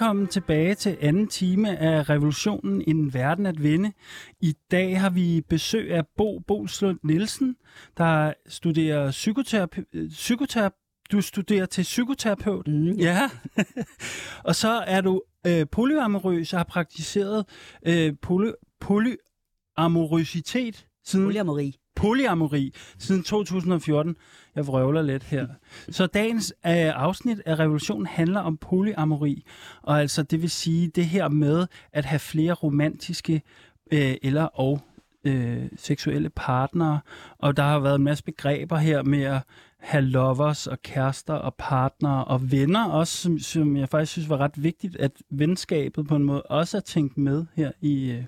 velkommen tilbage til anden time af Revolutionen En Verden at Vinde. I dag har vi besøg af Bo Bolslund Nielsen, der studerer psykoterapi. psykoterapi du studerer til psykoterapeut. Mm, Ja. og så er du øh, polyamorøs og har praktiseret øh, poly, polyamorøsitet siden Polyamori polyamori siden 2014. Jeg vrøvler lidt her. Så dagens øh, afsnit af Revolutionen handler om polyamori, og altså det vil sige det her med at have flere romantiske øh, eller og øh, seksuelle partnere, og der har været en masse begreber her med at have lovers og kærester og partnere og venner også, som, som jeg faktisk synes var ret vigtigt, at venskabet på en måde også er tænkt med her i... Øh,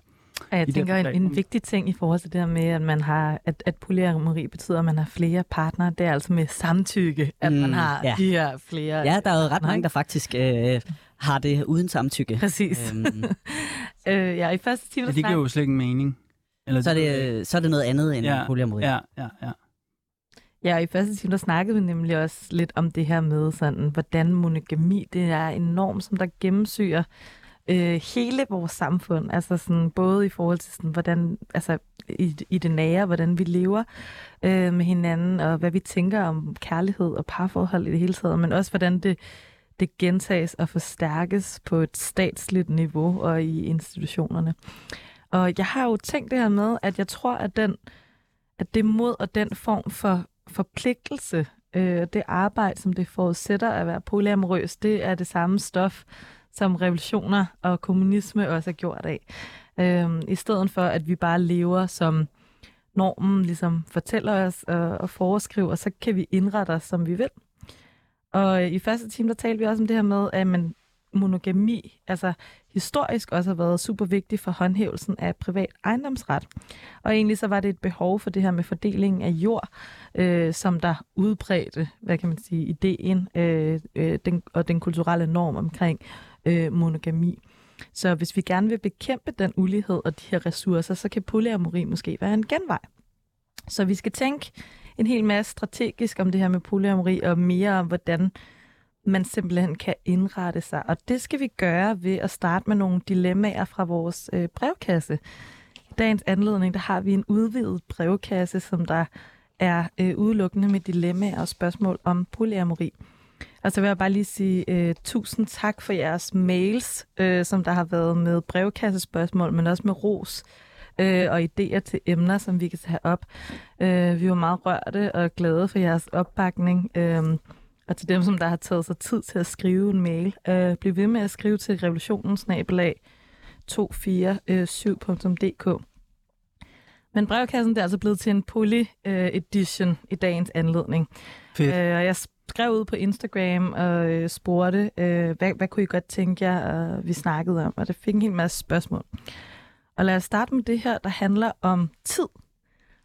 og jeg tænker, en, en vigtig ting i forhold til det her med, at man har, at, at polyamori betyder, at man har flere partnere, det er altså med samtykke, at Mm, man har ja. de her flere. Ja, der er jo ret mange, der faktisk øh, har det uden samtykke. Præcis. Øhm, Øh, ja, i første time, ja, det giver jo slet ingen mening. Eller, så, er det, så er det noget andet end Ja, polyamori. Ja, ja, ja. Ja, og i første time, der snakkede vi nemlig også lidt om det her med, sådan, hvordan monogami, det er enormt, som der gennemsyrer øh, hele vores samfund. Altså sådan, både i forhold til, sådan, hvordan, altså, i, i det nære, hvordan vi lever øh, med hinanden, og hvad vi tænker om kærlighed og parforhold i det hele taget, men også hvordan det, det gentages og forstærkes på et statsligt niveau og i institutionerne. Og jeg har jo tænkt det her med, at jeg tror, at den at det mod og den form for forpligtelse, øh, det arbejde, som det forudsætter at være polyamorøs, det er det samme stof, som revolutioner og kommunisme også er gjort af. Øhm, I stedet for, at vi bare lever som normen ligesom fortæller os og, og foreskriver, så kan vi indrette os, som vi vil. Og i første time, der talte vi også om det her med, at man monogami, altså historisk også har været super vigtig for håndhævelsen af privat ejendomsret. Og egentlig så var det et behov for det her med fordelingen af jord, øh, som der udbredte, hvad kan man sige, ideen øh, øh, den, og den kulturelle norm omkring øh, monogami. Så hvis vi gerne vil bekæmpe den ulighed og de her ressourcer, så kan polyamori måske være en genvej. Så vi skal tænke en hel masse strategisk om det her med polyamori, og mere om, hvordan man simpelthen kan indrette sig. Og det skal vi gøre ved at starte med nogle dilemmaer fra vores øh, brevkasse. I dagens anledning, der har vi en udvidet brevkasse, som der er øh, udelukkende med dilemmaer og spørgsmål om polyamori. Og så vil jeg bare lige sige øh, tusind tak for jeres mails, øh, som der har været med brevkassespørgsmål, men også med ros øh, og idéer til emner, som vi kan tage op. Øh, vi var meget rørte og glade for jeres opbakning. Øh, og til dem, som der har taget sig tid til at skrive en mail, øh, bliv ved med at skrive til revolutionensnabelag 247.dk. Men brevkassen det er altså blevet til en poly-edition i dagens anledning. Fedt. Øh, og jeg skrev ud på Instagram og øh, spurgte, øh, hvad, hvad kunne I godt tænke jer, og vi snakkede om, og det fik en hel masse spørgsmål. Og lad os starte med det her, der handler om tid.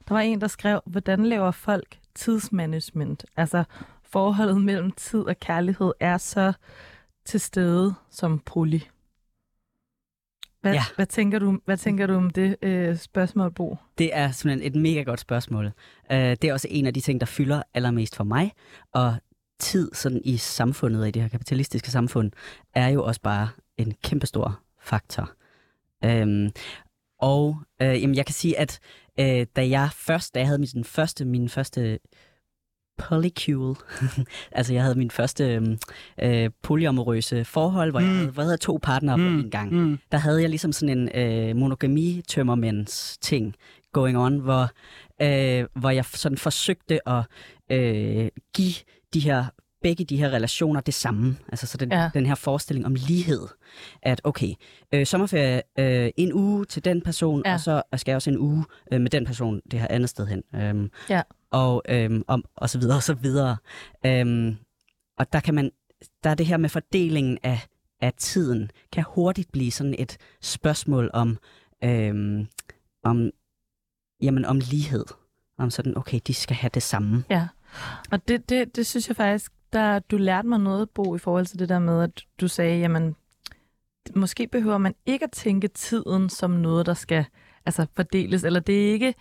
Der var en, der skrev, hvordan laver folk tidsmanagement? Altså forholdet mellem tid og kærlighed er så til stede som poly. Hvad, Ja. hvad, tænker, du, hvad tænker du om det øh, spørgsmål, Bo? Det er simpelthen et mega godt spørgsmål. Uh, det er også en af de ting, der fylder allermest for mig. Og tid sådan i samfundet og i det her kapitalistiske samfund, er jo også bare en kæmpestor faktor. Um, og uh, jamen, jeg kan sige, at uh, da jeg først, da jeg havde min første, min første polycule, altså jeg havde min første uh, polyamorøse forhold, hvor mm. jeg havde, hvad hedder, to partnere mm. på en gang Mm. der havde jeg ligesom sådan en øh, monogami-tømmermænds ting going on, hvor, øh, hvor jeg sådan forsøgte at øh, give de her begge de her relationer det samme. Altså så den, Ja. den her forestilling om lighed. At okay, øh, sommerferie øh, en uge til den person, Ja. ja. og så skal jeg også en uge øh, med den person det her andet sted hen. Øhm, Ja. Og, øhm, om, og så videre og så videre. Øhm, og der kan man, der er det her med fordelingen af, af tiden, kan hurtigt blive sådan et spørgsmål om, øhm, om, jamen, om lighed. Om sådan, okay, de skal have det samme. Ja, og det, det, det synes jeg faktisk, der, du lærte mig noget, Bo, i forhold til det der med, at du sagde, jamen, måske behøver man ikke at tænke tiden som noget, der skal altså, fordeles, eller det er ikke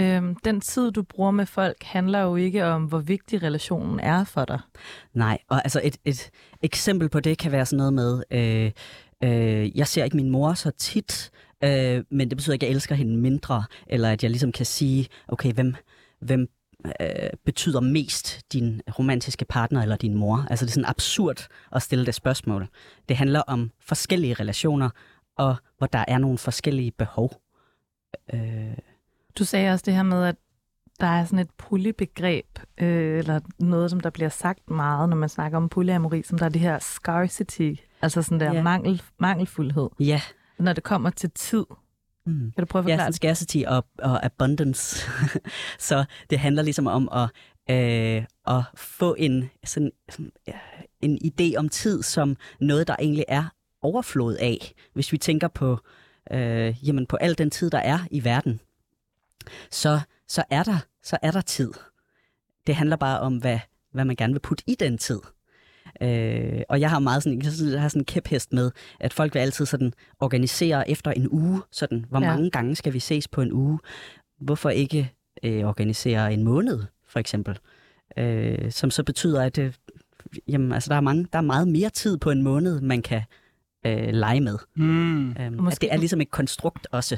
Øhm, den tid, du bruger med folk, handler jo ikke om, hvor vigtig relationen er for dig. Nej, og altså et, et eksempel på det kan være sådan noget med, øh, øh, jeg ser ikke min mor så tit, øh, men det betyder ikke, at jeg elsker hende mindre, eller at jeg ligesom kan sige, okay, hvem, hvem øh, betyder mest din romantiske partner eller din mor? Altså det er sådan absurd at stille det spørgsmål. Det handler om forskellige relationer, og hvor der er nogle forskellige behov. Øh, Du sagde også det her med, at der er sådan et polybegreb, øh, eller noget, som der bliver sagt meget, når man snakker om polyamori, som der er det her scarcity, altså sådan der Ja. mangel, mangelfuldhed, ja, når det kommer til tid. Mm. Kan du prøve at Ja, forklare det? scarcity og, og abundance. så det handler ligesom om at, øh, at få en, sådan, ja, en idé om tid som noget, der egentlig er overflod af. Hvis vi tænker på, øh, jamen på al den tid, der er i verden, så, så, er der, så er der tid. Det handler bare om, hvad, hvad man gerne vil putte i den tid. Øh, og jeg har meget sådan, jeg har sådan en kæphest med, at folk vil altid sådan organisere efter en uge, sådan, hvor Ja. ja. mange gange skal vi ses på en uge? Hvorfor ikke øh, organisere en måned, for eksempel? Øh, som så betyder, at øh, jamen, altså, der, er mange, der er meget mere tid på en måned, man kan øh, lege med. Mm. Øhm, Måske- at det er ligesom et konstrukt også.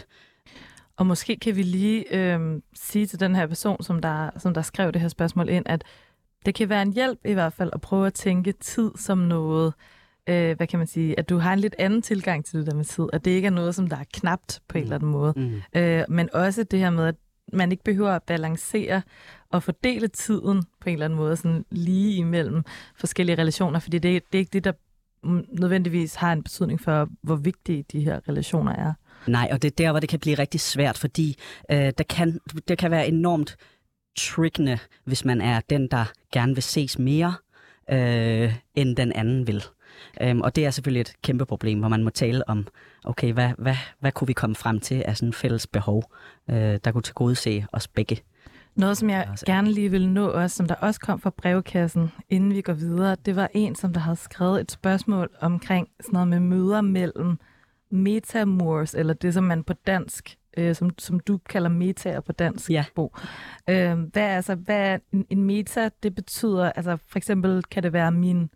Og måske kan vi lige øh, sige til den her person, som der, som der skrev det her spørgsmål ind, at det kan være en hjælp i hvert fald at prøve at tænke tid som noget, øh, hvad kan man sige, at du har en lidt anden tilgang til det der med tid, at det ikke er noget, som der er knapt på en Mm. eller anden måde. Mm. Øh, men også det her med, at man ikke behøver at balancere og fordele tiden på en eller anden måde, sådan lige imellem forskellige relationer, fordi det, det er ikke det, der nødvendigvis har en betydning for, hvor vigtige de her relationer er. Nej, og det er der, hvor det kan blive rigtig svært, fordi øh, der kan, det kan være enormt triggende, hvis man er den, der gerne vil ses mere, øh, end den anden vil. Øhm, og det er selvfølgelig et kæmpe problem, hvor man må tale om, okay, hvad, hvad, hvad kunne vi komme frem til af sådan fælles behov, øh, der kunne tilgodese os begge. Noget, som jeg gerne lige vil nå også, som der også kom fra brevkassen, inden vi går videre, det var en, som der havde skrevet et spørgsmål omkring sådan noget med møder mellem metamors, eller det, som man på dansk, øh, som, som du kalder metaer på dansk, Ja. Bo. Øh, hvad, altså, hvad en, en meta? Det betyder, altså for eksempel kan det være min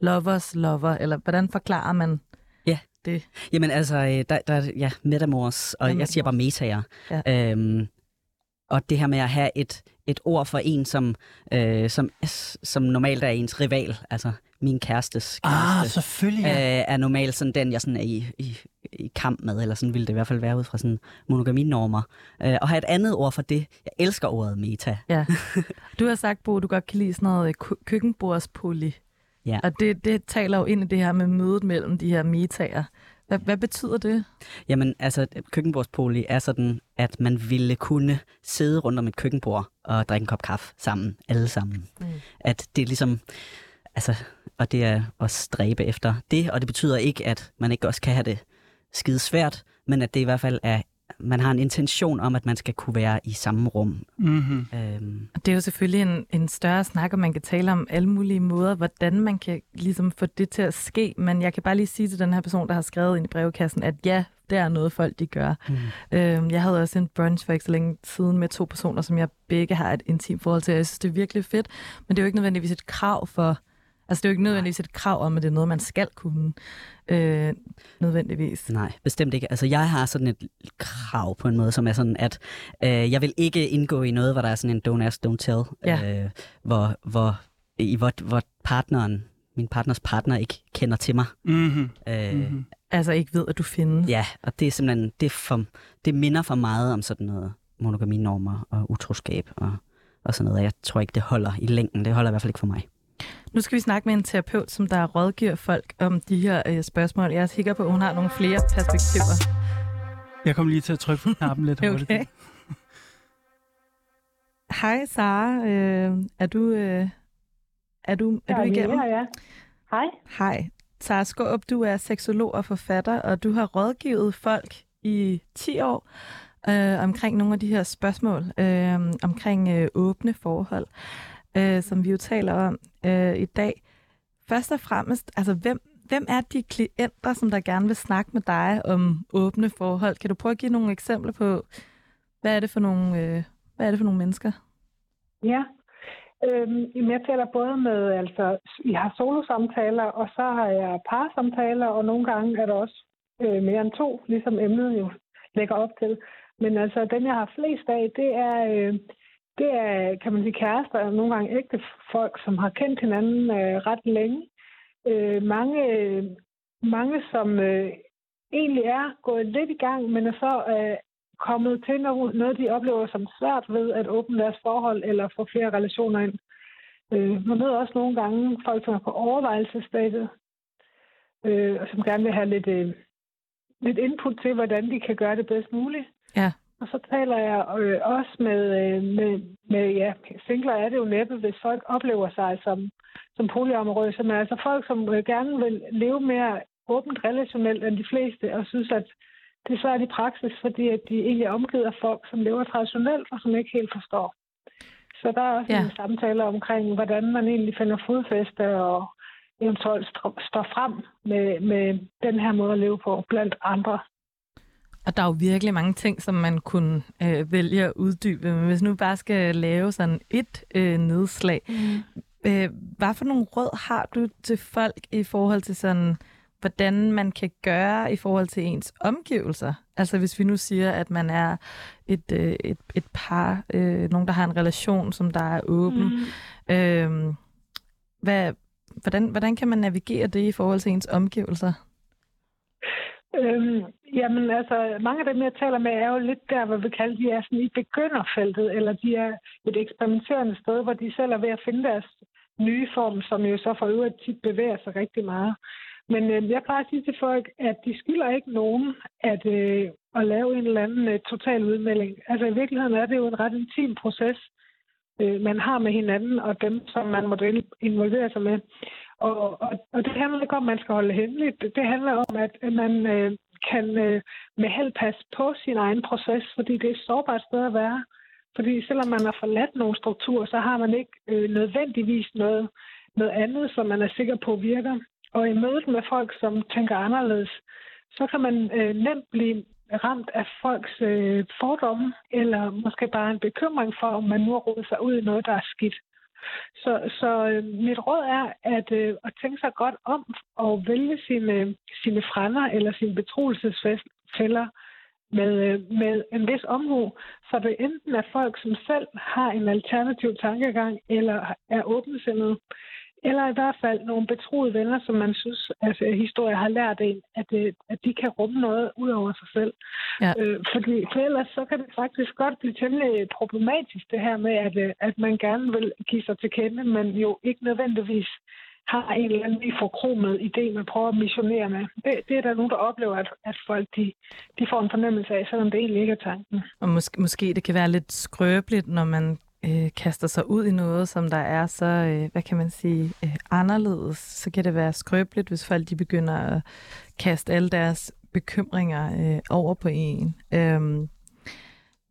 lovers lover, eller hvordan forklarer man Ja. det? Jamen altså, øh, der, der ja, metamors, og Ja, jeg siger bare metaer. Ja. Øhm, og det her med at have et, et ord for en, som, øh, som, som normalt er ens rival, altså min kærestes Ah, kæreste, selvfølgelig. Ja. øh, er normalt sådan den, jeg sådan er i, i, i kamp med, eller sådan ville det i hvert fald være ud fra sådan monogaminormer. Øh, og have et andet ord for det. Jeg elsker ordet meta. Ja. Du har sagt, Bo, du godt kan lide sådan noget øh, kø- køkkenbordspoly. Ja. Og det, det taler jo ind i det her med mødet mellem de her metaer. Hvad, hvad betyder det? Jamen, altså, køkkenbordspoli er sådan, at man ville kunne sidde rundt om et køkkenbord og drikke en kop kaffe sammen, alle sammen. Mm. At det er ligesom, altså, og det er at stræbe efter det, og det betyder ikke, at man ikke også kan have det skide svært, men at det i hvert fald er, man har en intention om, at man skal kunne være i samme rum. Mm-hmm. Øhm, Og det er jo selvfølgelig en, en større snak, og man kan tale om alle mulige måder, hvordan man kan ligesom få det til at ske. Men jeg kan bare lige sige til den her person, der har skrevet ind i brevkassen, at ja, det er noget, folk de gør. mm. Øhm, jeg havde også en brunch for ikke så længe siden med to personer, som jeg begge har et intimt forhold til. Jeg synes, det er virkelig fedt, men det er jo ikke nødvendigvis et krav for... Altså, det er jo ikke nødvendigvis et krav om, at det er noget, man skal kunne. Øh, nødvendigvis. Nej, bestemt ikke. Altså, jeg har sådan et krav på en måde, som er sådan, at øh, jeg vil ikke indgå i noget, hvor der er sådan en don't ask, don't tell, Ja. øh, hvor, hvor, i, hvor, hvor partneren, min partners partner ikke kender til mig. Mm-hmm. Øh, Mm-hmm. Altså ikke ved, at du findes. Ja, og det er simpelthen, det, er for, det minder for meget om sådan noget monogaminormer og utroskab og, og sådan noget. Jeg tror ikke, det holder i længden. Det holder i hvert fald ikke for mig. Nu skal vi snakke med en terapeut, som der rådgiver folk om de her øh, spørgsmål. Jeg er sikker på, at hun har nogle flere perspektiver. Jeg kom lige til at trykke på knappen lidt hurtigt. Okay. Hej Sara, øh, er du øh, er du er du igennem? Ja, ja. Hej. Hej. Sara Skåb, du er seksolog og forfatter, og du har rådgivet folk i 10 år øh, omkring nogle af de her spørgsmål, øh, omkring øh, åbne forhold, øh, øh, som vi jo taler om øh, i dag. Først og fremmest, altså hvem, hvem er de klienter, som der gerne vil snakke med dig om åbne forhold? Kan du prøve at give nogle eksempler på, hvad er det for nogle, øh, Hvad er det for nogle mennesker? Ja, øhm, jeg taler både med, altså, jeg har solosamtaler, og så har jeg parsamtaler, og nogle gange er der også øh, mere end to, ligesom emnet jo lægger op til. Men altså, den jeg har flest af, det er, øh, det er, kan man sige, kærester, og nogle gange ægte folk, som har kendt hinanden øh, ret længe. Øh, mange, mange, som øh, egentlig er gået lidt i gang, men er så øh, kommet til noget, de oplever som svært ved at åbne deres forhold eller få flere relationer ind. Øh, man møder også nogle gange folk, som er på overvejelsesstadiet, øh, og som gerne vil have lidt, øh, lidt input til, hvordan de kan gøre det bedst muligt. Ja. Og så taler jeg øh, også med, øh, med, med, ja, singler er det jo næppe, hvis folk oplever sig som, som polyamorøse, men altså folk, som øh, gerne vil leve mere åbent relationelt end de fleste, og synes, at det er svært i praksis, fordi at de egentlig er omgivet af folk, som lever traditionelt, og som ikke helt forstår. Så der er også ja. en samtale omkring, hvordan man egentlig finder fodfæste og eventuelt står frem med, med den her måde at leve på blandt andre. Og der er jo virkelig mange ting, som man kunne øh, vælge at uddybe. Men hvis nu bare skal lave sådan et øh, nedslag, mm. øh, hvad for nogle råd har du til folk i forhold til sådan, hvordan man kan gøre i forhold til ens omgivelser? Altså hvis vi nu siger, at man er et, øh, et, et par, øh, nogen der har en relation, som der er åben. Mm. Øh, hvad, hvordan, hvordan kan man navigere det i forhold til ens omgivelser? Øhm, jamen altså, mange af dem, jeg taler med, er jo lidt der, hvad vi kalder, de er sådan i begynderfeltet, eller de er et eksperimenterende sted, hvor de selv er ved at finde deres nye form, som jo så for øvrigt tit bevæger sig rigtig meget. Men øh, jeg plejer at sige til folk, at de skylder ikke nogen at, øh, at lave en eller anden øh, total udmelding. Altså i virkeligheden er det jo en ret intim proces, øh, man har med hinanden, og dem, som man måtte involvere sig med. Og, og, og det handler ikke om, at man skal holde hemmeligt. Det handler om, at man øh, kan øh, med held passe på sin egen proces, fordi det er et sårbart sted at være. Fordi selvom man har forladt nogle strukturer, så har man ikke øh, nødvendigvis noget, noget andet, som man er sikker på virker. Og i mødet med folk, som tænker anderledes, så kan man øh, nemt blive ramt af folks øh, fordomme, eller måske bare en bekymring for, om man nu har rodet sig ud i noget, der er skidt. Så, så øh, mit råd er at, øh, at tænke sig godt om og vælge sine, sine frænder eller sine betroelsesfælder med, øh, med en vis omhu, så det enten er folk, som selv har en alternativ tankegang eller er åbensindede, eller i hvert fald nogle betroede venner, som man synes, altså historie har lært en, at, øh, at de kan rumme noget ud over sig selv. Ja. Øh, fordi for ellers så kan det faktisk godt blive temmelig problematisk, det her med, at, øh, at man gerne vil give sig til kende, men jo ikke nødvendigvis har en eller anden forkromet idé, man prøver at missionere med. Det, det er der nogen, der oplever, at, at folk de, de får en fornemmelse af, selvom det egentlig ikke er tanken. Og måske, måske det kan være lidt skrøbeligt, når man øh, kaster sig ud i noget, som der er så, øh, hvad kan man sige, øh, anderledes, så kan det være skrøbeligt, hvis folk de begynder at kaste alle deres bekymringer øh, over på en. Øhm,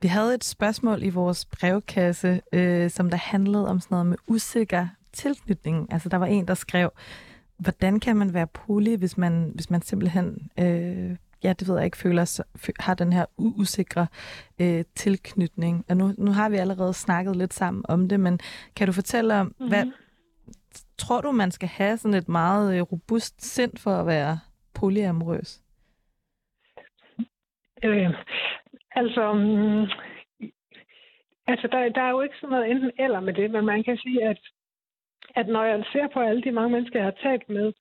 vi havde et spørgsmål i vores brevkasse, øh, som der handlede om sådan noget med usikker tilknytning. Altså der var en, der skrev, hvordan kan man være poly, hvis man, hvis man simpelthen øh, ja, det ved jeg ikke, føler, har den her usikre øh, tilknytning. Og nu, nu har vi allerede snakket lidt sammen om det, men kan du fortælle om, mm-hmm. hvad tror du, man skal have sådan et meget øh, robust sind for at være polyamorøs? Øh, altså, um, altså der, der er jo ikke sådan noget enten eller med det, men man kan sige, at, at når jeg ser på alle de mange mennesker, jeg har talt med,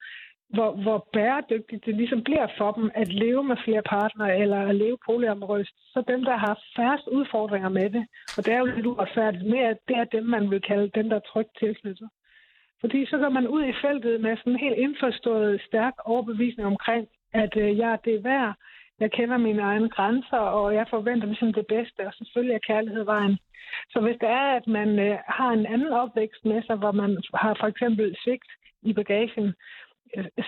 hvor, hvor bæredygtigt det ligesom bliver for dem at leve med flere partnere eller at leve polyamorøst, så dem, der har færrest udfordringer med det, og det er jo lidt uretfærdigt med, at det er dem, man vil kalde dem, der er trygt tilknyttet. Fordi så går man ud i feltet med sådan en helt indforstået, stærk overbevisning omkring, at øh, ja, det er værd, jeg kender mine egne grænser, og jeg forventer ligesom det bedste, og selvfølgelig er kærlighed vejen. Så hvis det er, at man øh, har en anden opvækst med sig, hvor man har for eksempel svigt i bagagen,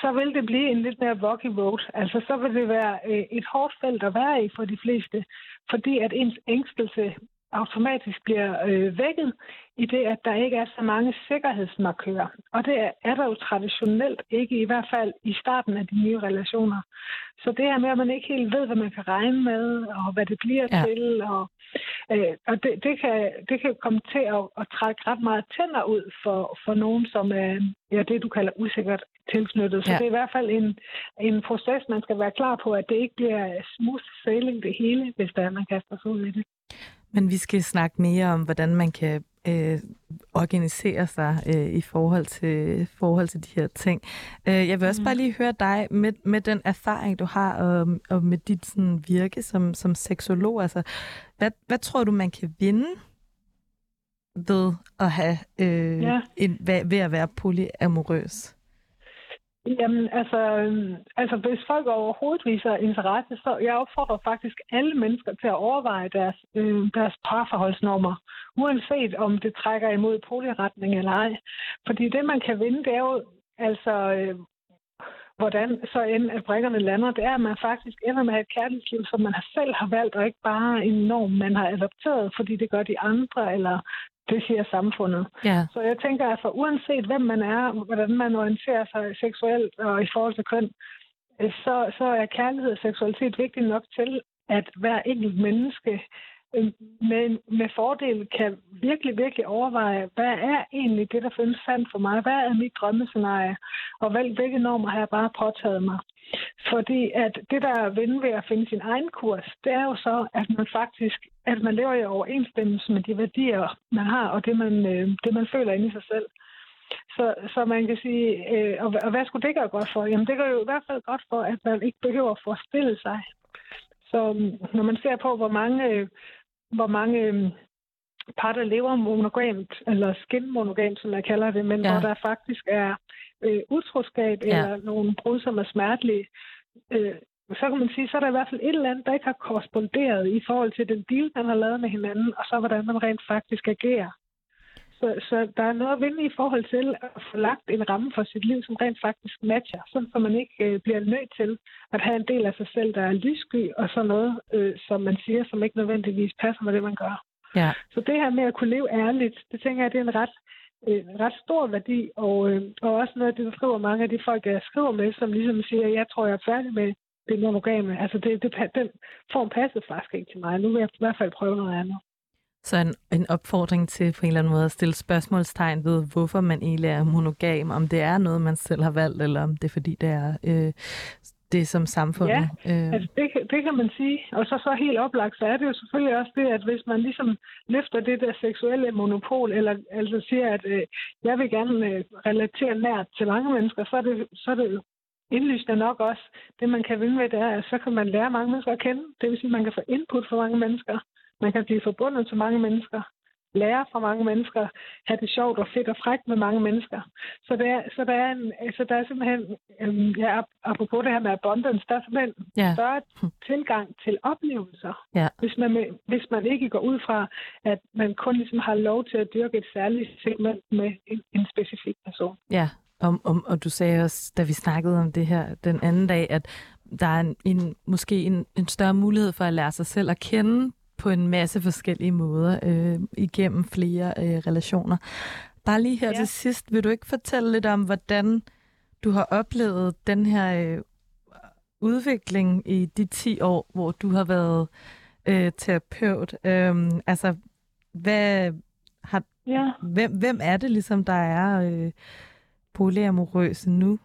så vil det blive en lidt mere rocky road. Altså, så vil det være øh, et hårdt felt at være i for de fleste, fordi at ens ængstelse automatisk bliver øh, vækket i det, at der ikke er så mange sikkerhedsmarkører. Og det er der jo traditionelt ikke, i hvert fald i starten af de nye relationer. Så det her med, at man ikke helt ved, hvad man kan regne med, og hvad det bliver ja. til, og, øh, og det, det, kan, det kan komme til at, at trække ret meget tænder ud for, for nogen, som er ja, det, du kalder usikkert tilknyttet. Så ja. det er i hvert fald en, en proces, man skal være klar på, at det ikke bliver smooth sailing det hele, hvis der er, man kaster sig ud i det. Men vi skal snakke mere om, hvordan man kan øh, organisere sig øh, i forhold til, forhold til de her ting. Øh, jeg vil også mm. bare lige høre dig med, med den erfaring, du har, og, og med dit sådan, virke som, som seksolog. Altså, hvad, hvad tror du, man kan vinde ved at have øh, ja. en, ved, at være polyamorøs? Jamen, altså, øhm, altså, hvis folk overhovedet viser interesse, så jeg opfordrer faktisk alle mennesker til at overveje deres, øh, deres parforholdsnormer, uanset om det trækker imod polyretning eller ej. Fordi det, man kan vinde, det er jo altså, øh, hvordan så end at brækkerne lander, det er, at man faktisk ender med et kærlighedsliv, som man selv har valgt, og ikke bare en norm, man har adopteret, fordi det gør de andre, eller det siger samfundet. Ja. Så jeg tænker altså, uanset hvem man er, hvordan man orienterer sig seksuelt og i forhold til køn, øh, så, så er kærlighed og seksualitet vigtigt nok til, at hver enkelt menneske øh, med, med fordel kan virkelig, virkelig overveje, hvad er egentlig det, der findes sandt for mig? Hvad er mit drømmescenarie? Og hvilke normer har jeg bare påtaget mig? Fordi at det, der er ved at finde sin egen kurs, det er jo så, at man faktisk at man lever i overensstemmelse med de værdier, man har, og det, man, øh, det, man føler inde i sig selv. Så, så man kan sige, øh, og, og hvad skulle det gøre godt for? Jamen det gør jo i hvert fald godt for, at man ikke behøver at forestille sig. Så øh, når man ser på, hvor mange, øh, hvor mange øh, par, der lever monogamt, eller skinmonogamt, som jeg kalder det, men ja. hvor der faktisk er øh, utroskab ja. eller nogle brud, som er smertelige, øh, så kan man sige, så er der i hvert fald et eller andet, der ikke har korresponderet i forhold til den deal, man har lavet med hinanden, og så hvordan man rent faktisk agerer. Så, så der er noget at vinde i forhold til at få lagt en ramme for sit liv, som rent faktisk matcher, sådan så man ikke øh, bliver nødt til at have en del af sig selv, der er lyssky, og så noget, øh, som man siger, som ikke nødvendigvis passer med det, man gør. Ja. Så det her med at kunne leve ærligt, det tænker jeg, det er en ret, øh, ret stor værdi, og, øh, og også noget af det, der skriver mange af de folk, jeg skriver med, som ligesom siger, jeg tror, jeg er færdig med det monogame. Altså, det, det, den form passede faktisk ikke til mig. Nu vil jeg i hvert fald prøve noget andet. Så en, en opfordring til på en eller anden måde at stille spørgsmålstegn ved, hvorfor man egentlig er monogam, om det er noget, man selv har valgt, eller om det er fordi, det er øh, det som samfundet. Ja, øh. altså det, det kan man sige. Og så så helt oplagt, så er det jo selvfølgelig også det, at hvis man ligesom løfter det der seksuelle monopol, eller altså siger, at øh, jeg vil gerne øh, relatere nært til mange mennesker, så er det, så er det indlysende nok også, det man kan vinde med, det er, at så kan man lære mange mennesker at kende. Det vil sige, at man kan få input fra mange mennesker. Man kan blive forbundet til mange mennesker lære fra mange mennesker, have det sjovt og fedt og frækt med mange mennesker. Så der, så der, er, en, altså der er simpelthen, øhm, ja, apropos det her med abundance, der er simpelthen ja. større tilgang til oplevelser, ja. hvis, man, hvis man ikke går ud fra, at man kun ligesom har lov til at dyrke et særligt segment med en, en specifik person. Ja, om, om, og du sagde også, da vi snakkede om det her den anden dag, at der er en, en, måske en, en større mulighed for at lære sig selv at kende på en masse forskellige måder øh, igennem flere øh, relationer. Bare lige her ja. til sidst, vil du ikke fortælle lidt om, hvordan du har oplevet den her øh, udvikling i de 10 år, hvor du har været øh, terapeut? Øh, altså, hvad har, ja. hvem, hvem er det ligesom, der er... Øh, polyamorøse nu?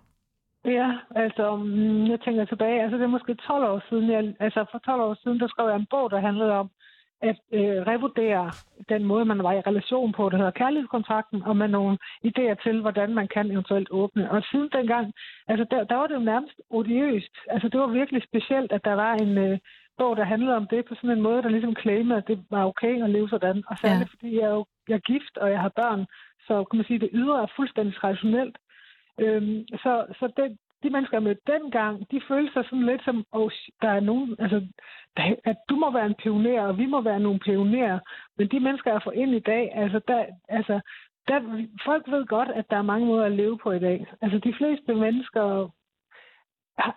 Ja, altså, mm, jeg tænker tilbage, altså det er måske 12 år siden, jeg, altså for 12 år siden, der skrev jeg en bog, der handlede om at øh, revurdere den måde, man var i relation på, det hedder kærlighedskontrakten, og med nogle idéer til, hvordan man kan eventuelt åbne. Og siden dengang, altså der, der var det jo nærmest odiøst. Altså det var virkelig specielt, at der var en øh, bog, der handlede om det på sådan en måde, der ligesom claimede, at det var okay at leve sådan. Og særligt ja. fordi jeg er jo jeg er gift, og jeg har børn, så kan man sige, at det ydre er fuldstændig traditionelt. Øhm, så så det, de mennesker, jeg mødte dengang, de følte sig sådan lidt som, oh, der er nogen, altså, der, at du må være en pioner, og vi må være nogle pionerer. Men de mennesker, jeg får ind i dag, altså, der, altså der, folk ved godt, at der er mange måder at leve på i dag. Altså, de fleste mennesker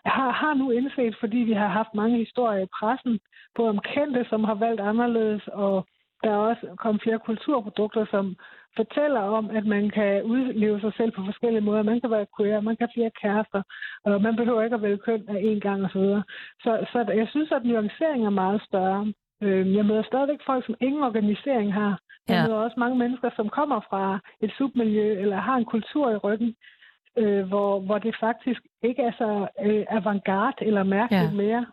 har, har nu indset, fordi vi har haft mange historier i pressen, på om kendte, som har valgt anderledes, og der er også kommet flere kulturprodukter, som fortæller om, at man kan udleve sig selv på forskellige måder. Man kan være queer, man kan have flere kærester, og man behøver ikke at vælge køn af en gang osv. Så, så, så jeg synes, at nuanceringen er meget større. Øh, jeg møder stadigvæk folk, som ingen organisering har. Jeg Ja. møder også mange mennesker, som kommer fra et submiljø eller har en kultur i ryggen, øh, hvor, hvor det faktisk ikke er så øh, avantgarde eller mærkeligt ja. mere.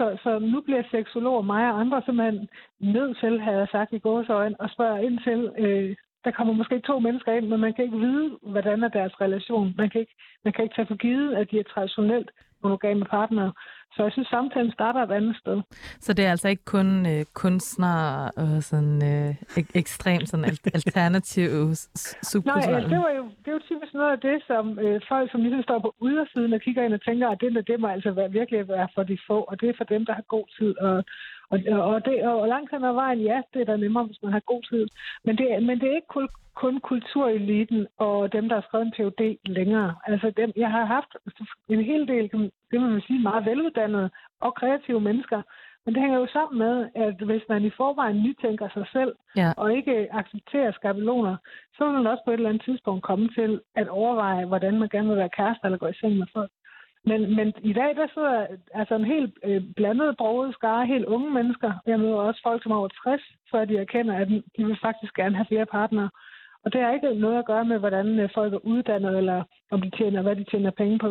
Så, så nu bliver seksologer, mig og andre simpelthen nødt til, havde jeg sagt i gåsøjne, og spørge ind til, øh, der kommer måske to mennesker ind, men man kan ikke vide, hvordan er deres relation. Man kan ikke, man kan ikke tage for givet, at de er traditionelt monogame partnere. Så jeg synes, samtalen starter et andet sted. Så det er altså ikke kun øh, kunstnere og sådan øh, ek- ekstremt sådan al- alternative s- s- Nej, det, var jo, det er jo typisk noget af det, som øh, folk, som ligesom står på ydersiden og kigger ind og tænker, at det, der, det må altså være, virkelig være for de få, og det er for dem, der har god tid. Og, og, og, det, og langt hen ad vejen, ja, det er da nemmere, hvis man har god tid. Men det, er- men det er ikke kun, kun kultureliten og dem, der har skrevet en PhD længere. Altså, dem, jeg har haft en hel del, man- det man sige, meget veluddannede og kreative mennesker, men det hænger jo sammen med, at hvis man i forvejen nytænker sig selv, Ja. og ikke accepterer skabeloner, så vil man også på et eller andet tidspunkt komme til at overveje, hvordan man gerne vil være kæreste eller gå i seng med folk. Men, men i dag, der sidder altså en helt øh, blandet broget skare, helt unge mennesker. Jeg møder også folk, som er over 60, før de erkender, at de vil faktisk gerne have flere partnere. Og det har ikke noget at gøre med, hvordan øh, folk er uddannet, eller om de tjener, hvad de tjener penge på.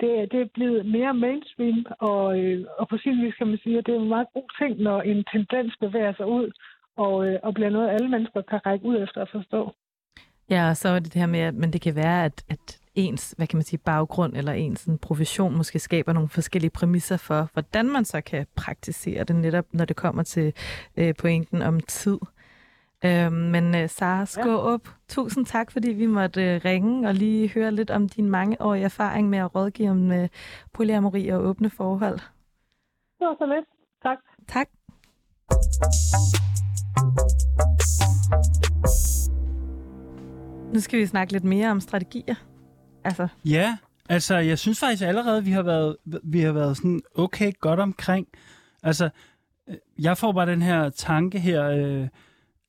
Det, det er blevet mere mainstream, og, øh, og på sin vis kan man sige, at det er en meget god ting, når en tendens bevæger sig ud, og, øh, og bliver noget, alle mennesker kan række ud efter at forstå. Ja, og så er det det her med, at men det kan være, at, at ens, hvad kan man sige, baggrund eller ens sådan, profession måske skaber nogle forskellige præmisser for, hvordan man så kan praktisere det, netop når det kommer til øh, pointen om tid. Øhm, men øh, Sara Skåb, ja. tusind tak, fordi vi måtte øh, ringe og lige høre lidt om din mangeårige erfaring med at rådgive om øh, polyamori og åbne forhold. Det var så lidt. Tak. Tak. Nu skal vi snakke lidt mere om strategier. Altså, Ja, altså jeg synes faktisk allerede, vi har været, vi har været sådan okay godt omkring. Altså, øh, jeg får bare den her tanke her, øh,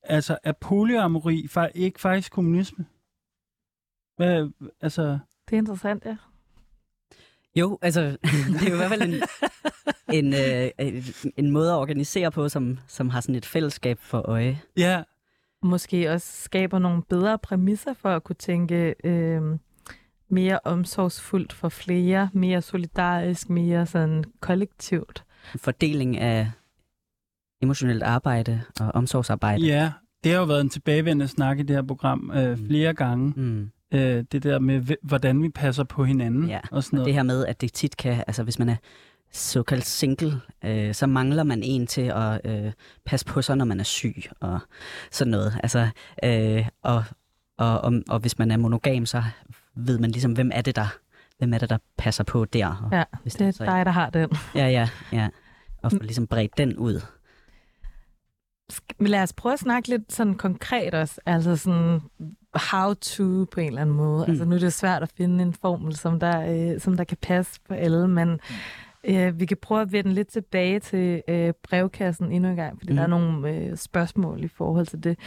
altså er polyamori fa- ikke faktisk kommunisme? Hvad, altså, det er interessant, ja. Jo, altså, det er jo i hvert fald en, en, øh, en, en måde at organisere på, som, som har sådan et fællesskab for øje. ja, Måske også skaber nogle bedre præmisser for at kunne tænke øh, mere omsorgsfuldt for flere, mere solidarisk, mere sådan kollektivt. Fordeling af emotionelt arbejde og omsorgsarbejde. ja, det har jo været en tilbagevendende snak i det her program øh, Mm. flere gange. Mm. Øh, det der med, hv- hvordan vi passer på hinanden Ja, og sådan Og noget. det her med, at det tit kan, altså hvis man er såkaldt single, øh, så mangler man en til at øh, passe på sig, når man er syg og sådan noget. Altså, øh, og, og, og, og hvis man er monogam, så ved man ligesom, hvem er det, der, hvem er det, der passer på der. Og Ja, hvis Det er så- dig, der har den. Ja, ja, ja. Og få ligesom bredt den ud. Lad os prøve at snakke lidt sådan konkret også. Altså sådan how to på en eller anden måde. Mm. Altså nu er det svært at finde en formel, som der, øh, som der kan passe på alle, men øh, vi kan prøve at vende lidt tilbage til øh, brevkassen endnu en gang, fordi mm. der er Mm. nogle øh, spørgsmål i forhold til det.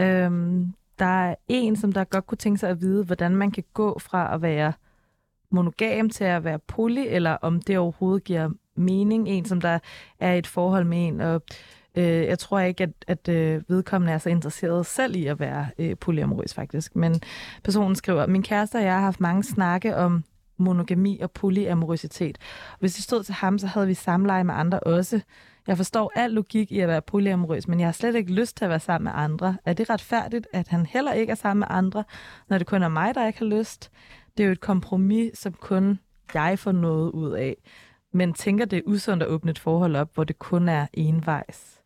Øhm, der er en, som der godt kunne tænke sig at vide, hvordan man kan gå fra at være monogam til at være poly, eller om det overhovedet giver mening. En, som der er i et forhold med en, og øh, jeg tror ikke, at, at øh, vedkommende er så interesseret selv i at være øh, polyamorøs faktisk. Men personen skriver, min kæreste og jeg har haft mange snakke om monogami og polyamorøsitet. Hvis det stod til ham, så havde vi samleje med andre også. Jeg forstår al logik i at være polyamorøs, men jeg har slet ikke lyst til at være sammen med andre. Er det retfærdigt, at han heller ikke er sammen med andre, når det kun er mig, der ikke har lyst? Det er jo et kompromis, som kun jeg får noget ud af. Men tænker, det er usundt at åbne et forhold op, hvor det kun er envejs.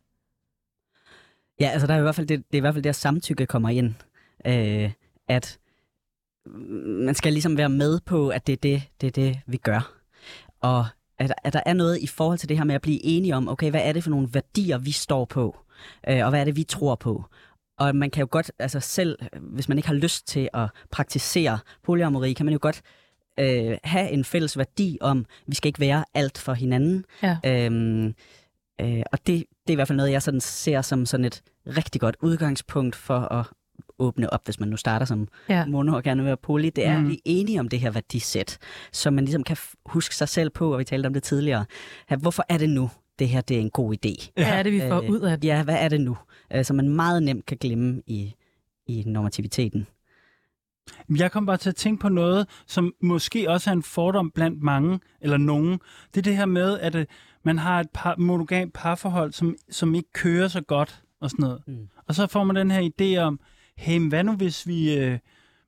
Ja, altså der er i hvert fald det, det er i hvert fald der samtykke kommer ind. Øh, at man skal ligesom være med på, at det er det, det, er det vi gør. Og at, at der er noget i forhold til det her med at blive enige om, okay, hvad er det for nogle værdier, vi står på? Øh, og hvad er det, vi tror på? Og man kan jo godt, altså selv, hvis man ikke har lyst til at praktisere polyamori, kan man jo godt øh, have en fælles værdi om, vi skal ikke være alt for hinanden. Ja. Øhm, øh, og det, det er i hvert fald noget, jeg sådan ser som sådan et rigtig godt udgangspunkt for at åbne op, hvis man nu starter som Ja. mono og gerne vil være poly, det er Mm. at blive enige om det her værdisæt, så man ligesom kan huske sig selv på, og vi talte om det tidligere. Ja, hvorfor er det nu, det her det er en god idé? Hvad er det, vi får Øh, ud af det? Ja, hvad er det nu? Øh, så man meget nemt kan glemme i, i normativiteten. Jeg kom bare til at tænke på noget, som måske også er en fordom blandt mange, eller nogen. Det er det her med, at øh, man har et par, monogamt parforhold, som, som ikke kører så godt, og sådan noget. Mm. Og så får man den her idé om, hey, men hvad nu hvis vi, øh,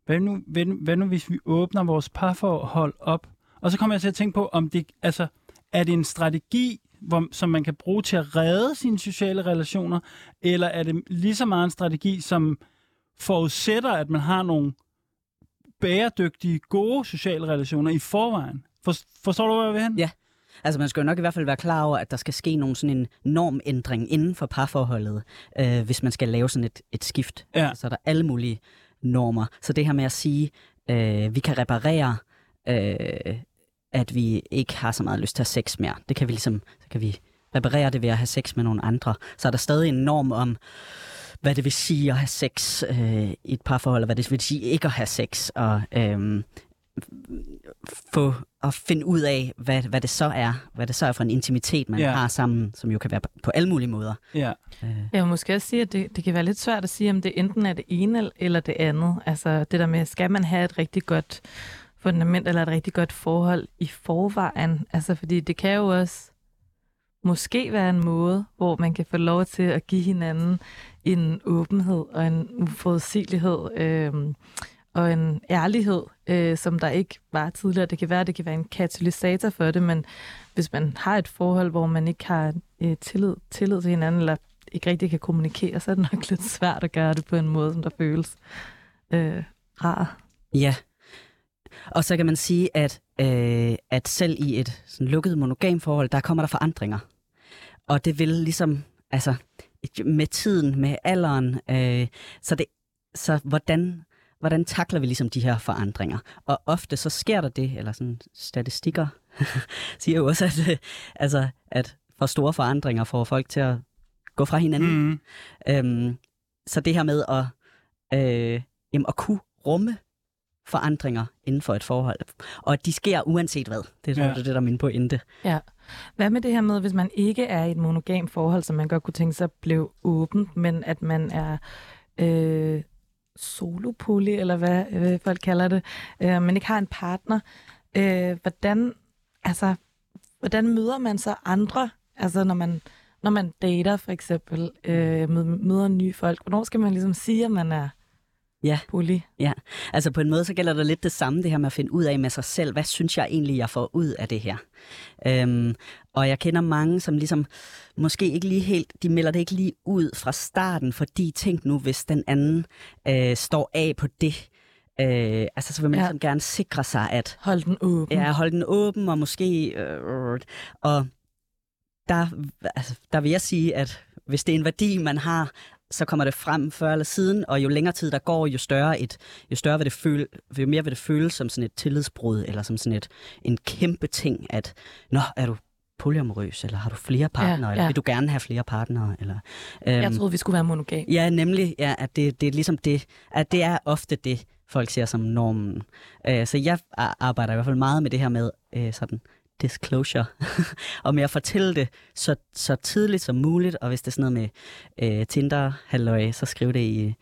hvad nu, hvad, nu- hvad nu hvis vi åbner vores parforhold op? Og så kommer jeg til at tænke på, om det, altså, er det en strategi, hvor, som man kan bruge til at redde sine sociale relationer, eller er det lige så meget en strategi, som forudsætter, at man har nogle bæredygtige, gode sociale relationer i forvejen? For, forstår du, hvor jeg vil hen? Ja. Altså man skal jo nok i hvert fald være klar over, at der skal ske nogle sådan en normændring inden for parforholdet, øh, hvis man skal lave sådan et, et skift. Ja. Så er der alle mulige normer. Så det her med at sige, øh, vi kan reparere, øh, at vi ikke har så meget lyst til at have sex mere. Det kan vi ligesom, så kan vi reparere det ved at have sex med nogle andre. Så er der stadig en norm om, hvad det vil sige at have sex øh, i et parforhold, og hvad det vil sige ikke at have sex, og øh, få at finde ud af, hvad, hvad det så er, hvad det så er for en intimitet, man ja. har sammen, som jo kan være på, alle mulige måder. ja. Øh, Jeg vil måske også sige, at det, det kan være lidt svært at sige, om det enten er det ene eller det andet. Altså det der med, skal man have et rigtig godt fundament eller et rigtig godt forhold i forvejen? Altså fordi det kan jo også måske være en måde, hvor man kan få lov til at give hinanden en åbenhed og en uforudsigelighed øh, og en ærlighed, øh, som der ikke var tidligere. Det kan være, det kan være en katalysator for det, men hvis man har et forhold, hvor man ikke har øh, tillid, tillid til hinanden, eller ikke rigtig kan kommunikere, så er det nok lidt svært at gøre det på en måde, som der føles øh, rar. Ja. Og så kan man sige, at, øh, at selv i et sådan lukket monogam forhold, der kommer der forandringer. Og det vil ligesom, altså med tiden, med alderen, øh, så, det, så hvordan, hvordan takler vi ligesom de her forandringer? Og ofte så sker der det, eller sådan statistikker siger jo også, at, øh, altså, at for store forandringer får folk til at gå fra hinanden. Mm. Øhm, så det her med at, øh, jamen, at kunne rumme forandringer inden for et forhold. Og at de sker uanset hvad. Det er Ja. ja. det, der er min pointe. Hvad med det her med, hvis man ikke er i et monogam forhold, som man godt kunne tænke sig at blive åbent, men at man er øh, solopoly, eller hvad øh, folk kalder det, øh, men ikke har en partner, øh, hvordan, altså, hvordan møder man så andre, altså når man, når man dater for eksempel, øh, møder, møder nye folk, hvornår skal man ligesom sige, at man er Ja. poly? Altså på en måde, så gælder det lidt det samme, det her med at finde ud af med sig selv, hvad synes jeg egentlig, jeg får ud af det her? Øhm, og jeg kender mange, som ligesom måske ikke lige helt, de melder det ikke lige ud fra starten, fordi tænk nu, hvis den anden øh, står af på det, øh, altså så vil man Ja. ja. ligesom gerne sikre sig, at Hold den åben. Ja, holde den åben, og måske... Øh, og der, altså, der vil jeg sige, at hvis det er en værdi, man har, så kommer det frem før eller siden, og jo længere tid der går, jo større, et, jo større vil det føle, jo mere vil det føles som sådan et tillidsbrud, eller som sådan et, en kæmpe ting, at, nå, er du polyamorøs, eller har du flere partnere, ja. eller vil du gerne have flere partnere, eller... Øhm, Jeg troede, vi skulle være monogam. Ja, nemlig, ja, at det, det er ligesom det, at det er ofte det, folk ser som normen. Øh, så jeg arbejder i hvert fald meget med det her med øh, sådan disclosure, og med at fortælle det så, så tidligt som muligt, og hvis det er sådan noget med øh, Tinder, halløj, så skriv det i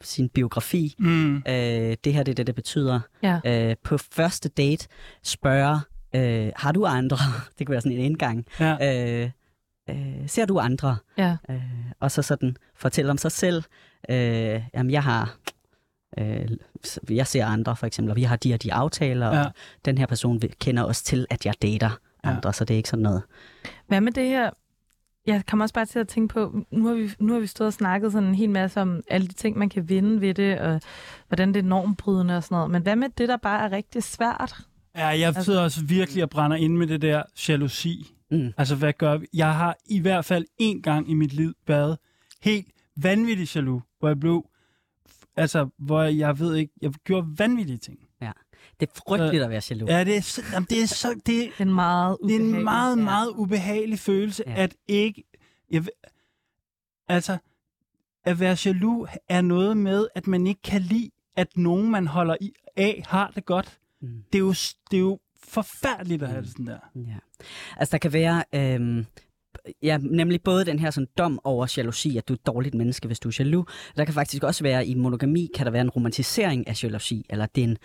sin biografi. Mm. Øh, det her det er det, det betyder. Ja. Øh, på første date spørge, øh, har du andre? det kunne være sådan en indgang. Ja. Øh, øh, ser du andre? Ja. Øh, og så sådan fortælle om sig selv. Øh, jamen, jeg har... Øh, jeg ser andre, for eksempel, og vi har de og de aftaler, Ja. og den her person kender også til, at jeg dater Ja. andre, så det er ikke sådan noget. Hvad med det her? Jeg kommer også bare til at tænke på, nu har vi, nu har vi stået og snakket sådan en hel masse om alle de ting, man kan vinde ved det, og hvordan det er normbrydende og sådan noget. Men hvad med det, der bare er rigtig svært? Ja, jeg sidder også virkelig og brænder ind med det der jalousi. Mm. Altså, hvad gør vi? Jeg har i hvert fald en gang i mit liv været helt vanvittigt jaloux, hvor jeg blev... Altså, hvor jeg ved ikke... Jeg gjorde vanvittige ting. Det er frygteligt at være jaloux. Ja, det er, så, jamen, det er så... Det, er en meget det er ubehagelig. en meget, Ja. meget ubehagelig følelse, Ja. at ikke Jeg, altså, at være jaloux er noget med, at man ikke kan lide, at nogen, man holder i, af, har det godt. Mm. Det er jo, det er jo forfærdeligt at have det sådan der. Ja. Altså, der kan være... Øhm, ja, nemlig både den her sådan dom over jalousi, at du er et dårligt menneske, hvis du er jaloux. Der kan faktisk også være, i monogami, kan der være en romantisering af jalousi, eller det er, en,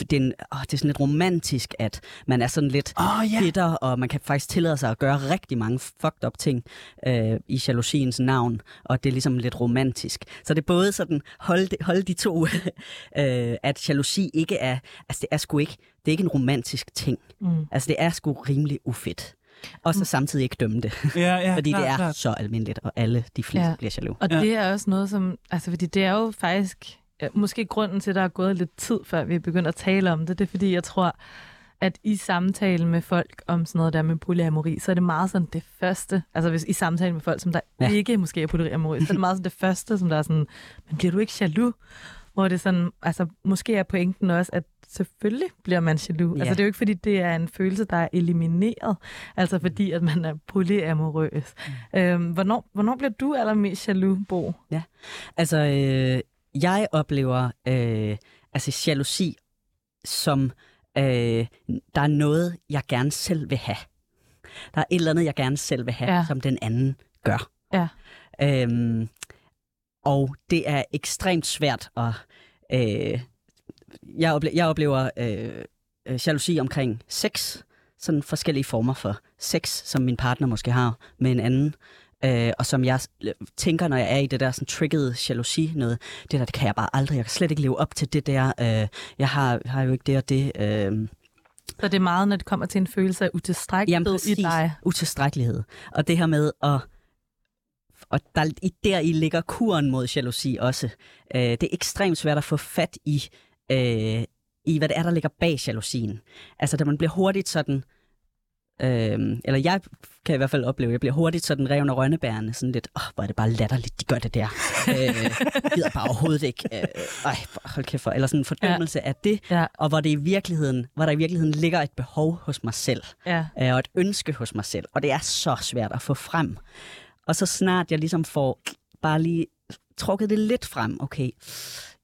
det er, en, åh, det er sådan lidt romantisk, at man er sådan lidt oh, ja. bitter, og man kan faktisk tillade sig at gøre rigtig mange fucked up ting øh, i jalousiens navn, og det er ligesom lidt romantisk. Så det er både sådan, hold de, hold de to, øh, at jalousi ikke er, altså det er sgu ikke, det er ikke en romantisk ting. Mm. Altså det er sgu rimelig ufedt. Og så samtidig ikke dømme det, Ja, ja, fordi klart, det er klart. så almindeligt, og alle de fleste Ja. bliver jaloux. Og Ja. det er også noget, som... Altså, fordi det er jo faktisk... ja, Måske grunden til, at der er gået lidt tid, før vi er begyndt at tale om det, det er fordi, jeg tror, at i samtale med folk om sådan noget der med polyamori, så er det meget sådan det første, altså hvis i samtale med folk, som der ja. ikke måske er polyamori, så er det meget sådan det første, som der er sådan, men bliver du ikke jaloux? Hvor det sådan, altså måske er pointen også, at selvfølgelig bliver man jaloux. Ja. Altså det er jo ikke fordi, det er en følelse, der er elimineret, altså fordi, at man er polyamorøs. Mm. Øhm, hvornår, hvornår bliver du allermest jaloux, Bo? Altså, øh, jeg oplever øh, altså jalousi som, øh, der er noget, jeg gerne selv vil have. Der er et eller andet, jeg gerne selv vil have, Ja. ja. som den anden gør. Ja. Øhm, og det er ekstremt svært at... Øh, jeg, oplever, jeg oplever øh, øh, jalousi omkring sex, sådan forskellige former for sex, som min partner måske har med en anden. Øh, og som jeg tænker, når jeg er i det der sådan triggede jalousi noget, det der, det kan jeg bare aldrig. Jeg kan slet ikke leve op til det der. Øh, jeg har, har jo ikke det og det. Øh, Så det er meget, når det kommer til en følelse af Jamen utilstrækkelighed præcis, i dig. utilstrækkelighed. Og det her med at... Og der, i, der i ligger kuren mod jalousi også. Øh, det er ekstremt svært at få fat i, øh, i, hvad det er, der ligger bag jalousien. Altså, da man bliver hurtigt sådan... Øh, eller jeg kan i hvert fald opleve, at jeg bliver hurtigt sådan reven og rønnebærende. Sådan lidt, åh, oh, hvor er det bare latterligt, de gør det der. øh, gider bare overhovedet ikke. Øh, ej, hold kæft for. Eller sådan en fordømmelse ja. af det. Ja, Og hvor, det i virkeligheden, hvor der i virkeligheden ligger et behov hos mig selv ja. øh, og et ønske hos mig selv. Og det er så svært at få frem. Og så snart jeg ligesom får bare lige trukket det lidt frem, okay,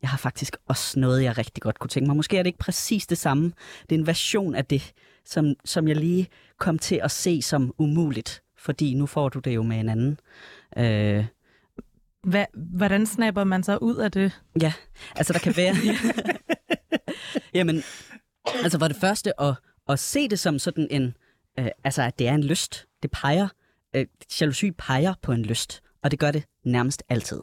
jeg har faktisk også noget, jeg rigtig godt kunne tænke mig. Måske er det ikke præcis det samme. Det er en version af det, som, som jeg lige kom til at se som umuligt. Fordi nu får du det jo med en anden. Øh, Hva, hvordan snapper man så ud af det? Ja, altså der kan være... Jamen, altså for det første at, at se det som sådan en... Øh, altså at det er en lyst. Det peger... Øh, jalousi peger på en lyst, og det gør det nærmest altid.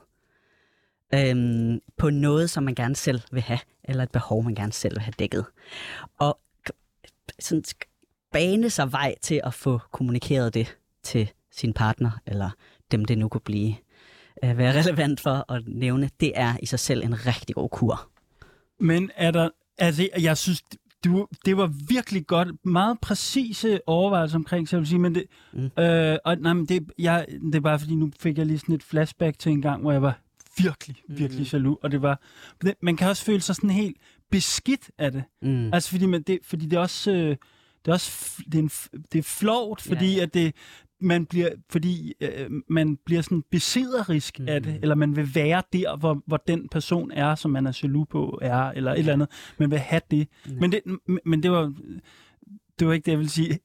Øhm, på noget, som man gerne selv vil have, eller et behov, man gerne selv vil have dækket. Og sådan bane sig vej til at få kommunikeret det til sin partner, eller dem det nu kunne blive øh, være relevant for at nævne, det er i sig selv en rigtig god kur. Men er der... Altså, jeg synes, du, det var virkelig godt. Meget præcise overvejelser omkring jalousi, men det... Mm. Øh, og, nej, men det, jeg, det er bare fordi, nu fik jeg lige sådan et flashback til en gang, hvor jeg var virkelig, virkelig Mm. jaloux. Og det var... Man kan også føle sig sådan helt beskidt af det. Mm. Altså, fordi, man, det, fordi det er også... Øh, det er også det er, en, det er flovt, fordi Ja, ja. at det man bliver fordi øh, man bliver sådan besidderisk mm. af det, Mhm. eller man vil være der hvor, hvor den person er, som man er jaloux på er eller et eller andet. Man vil have det. Ja. Men det men det var det var ikke det jeg vil sige.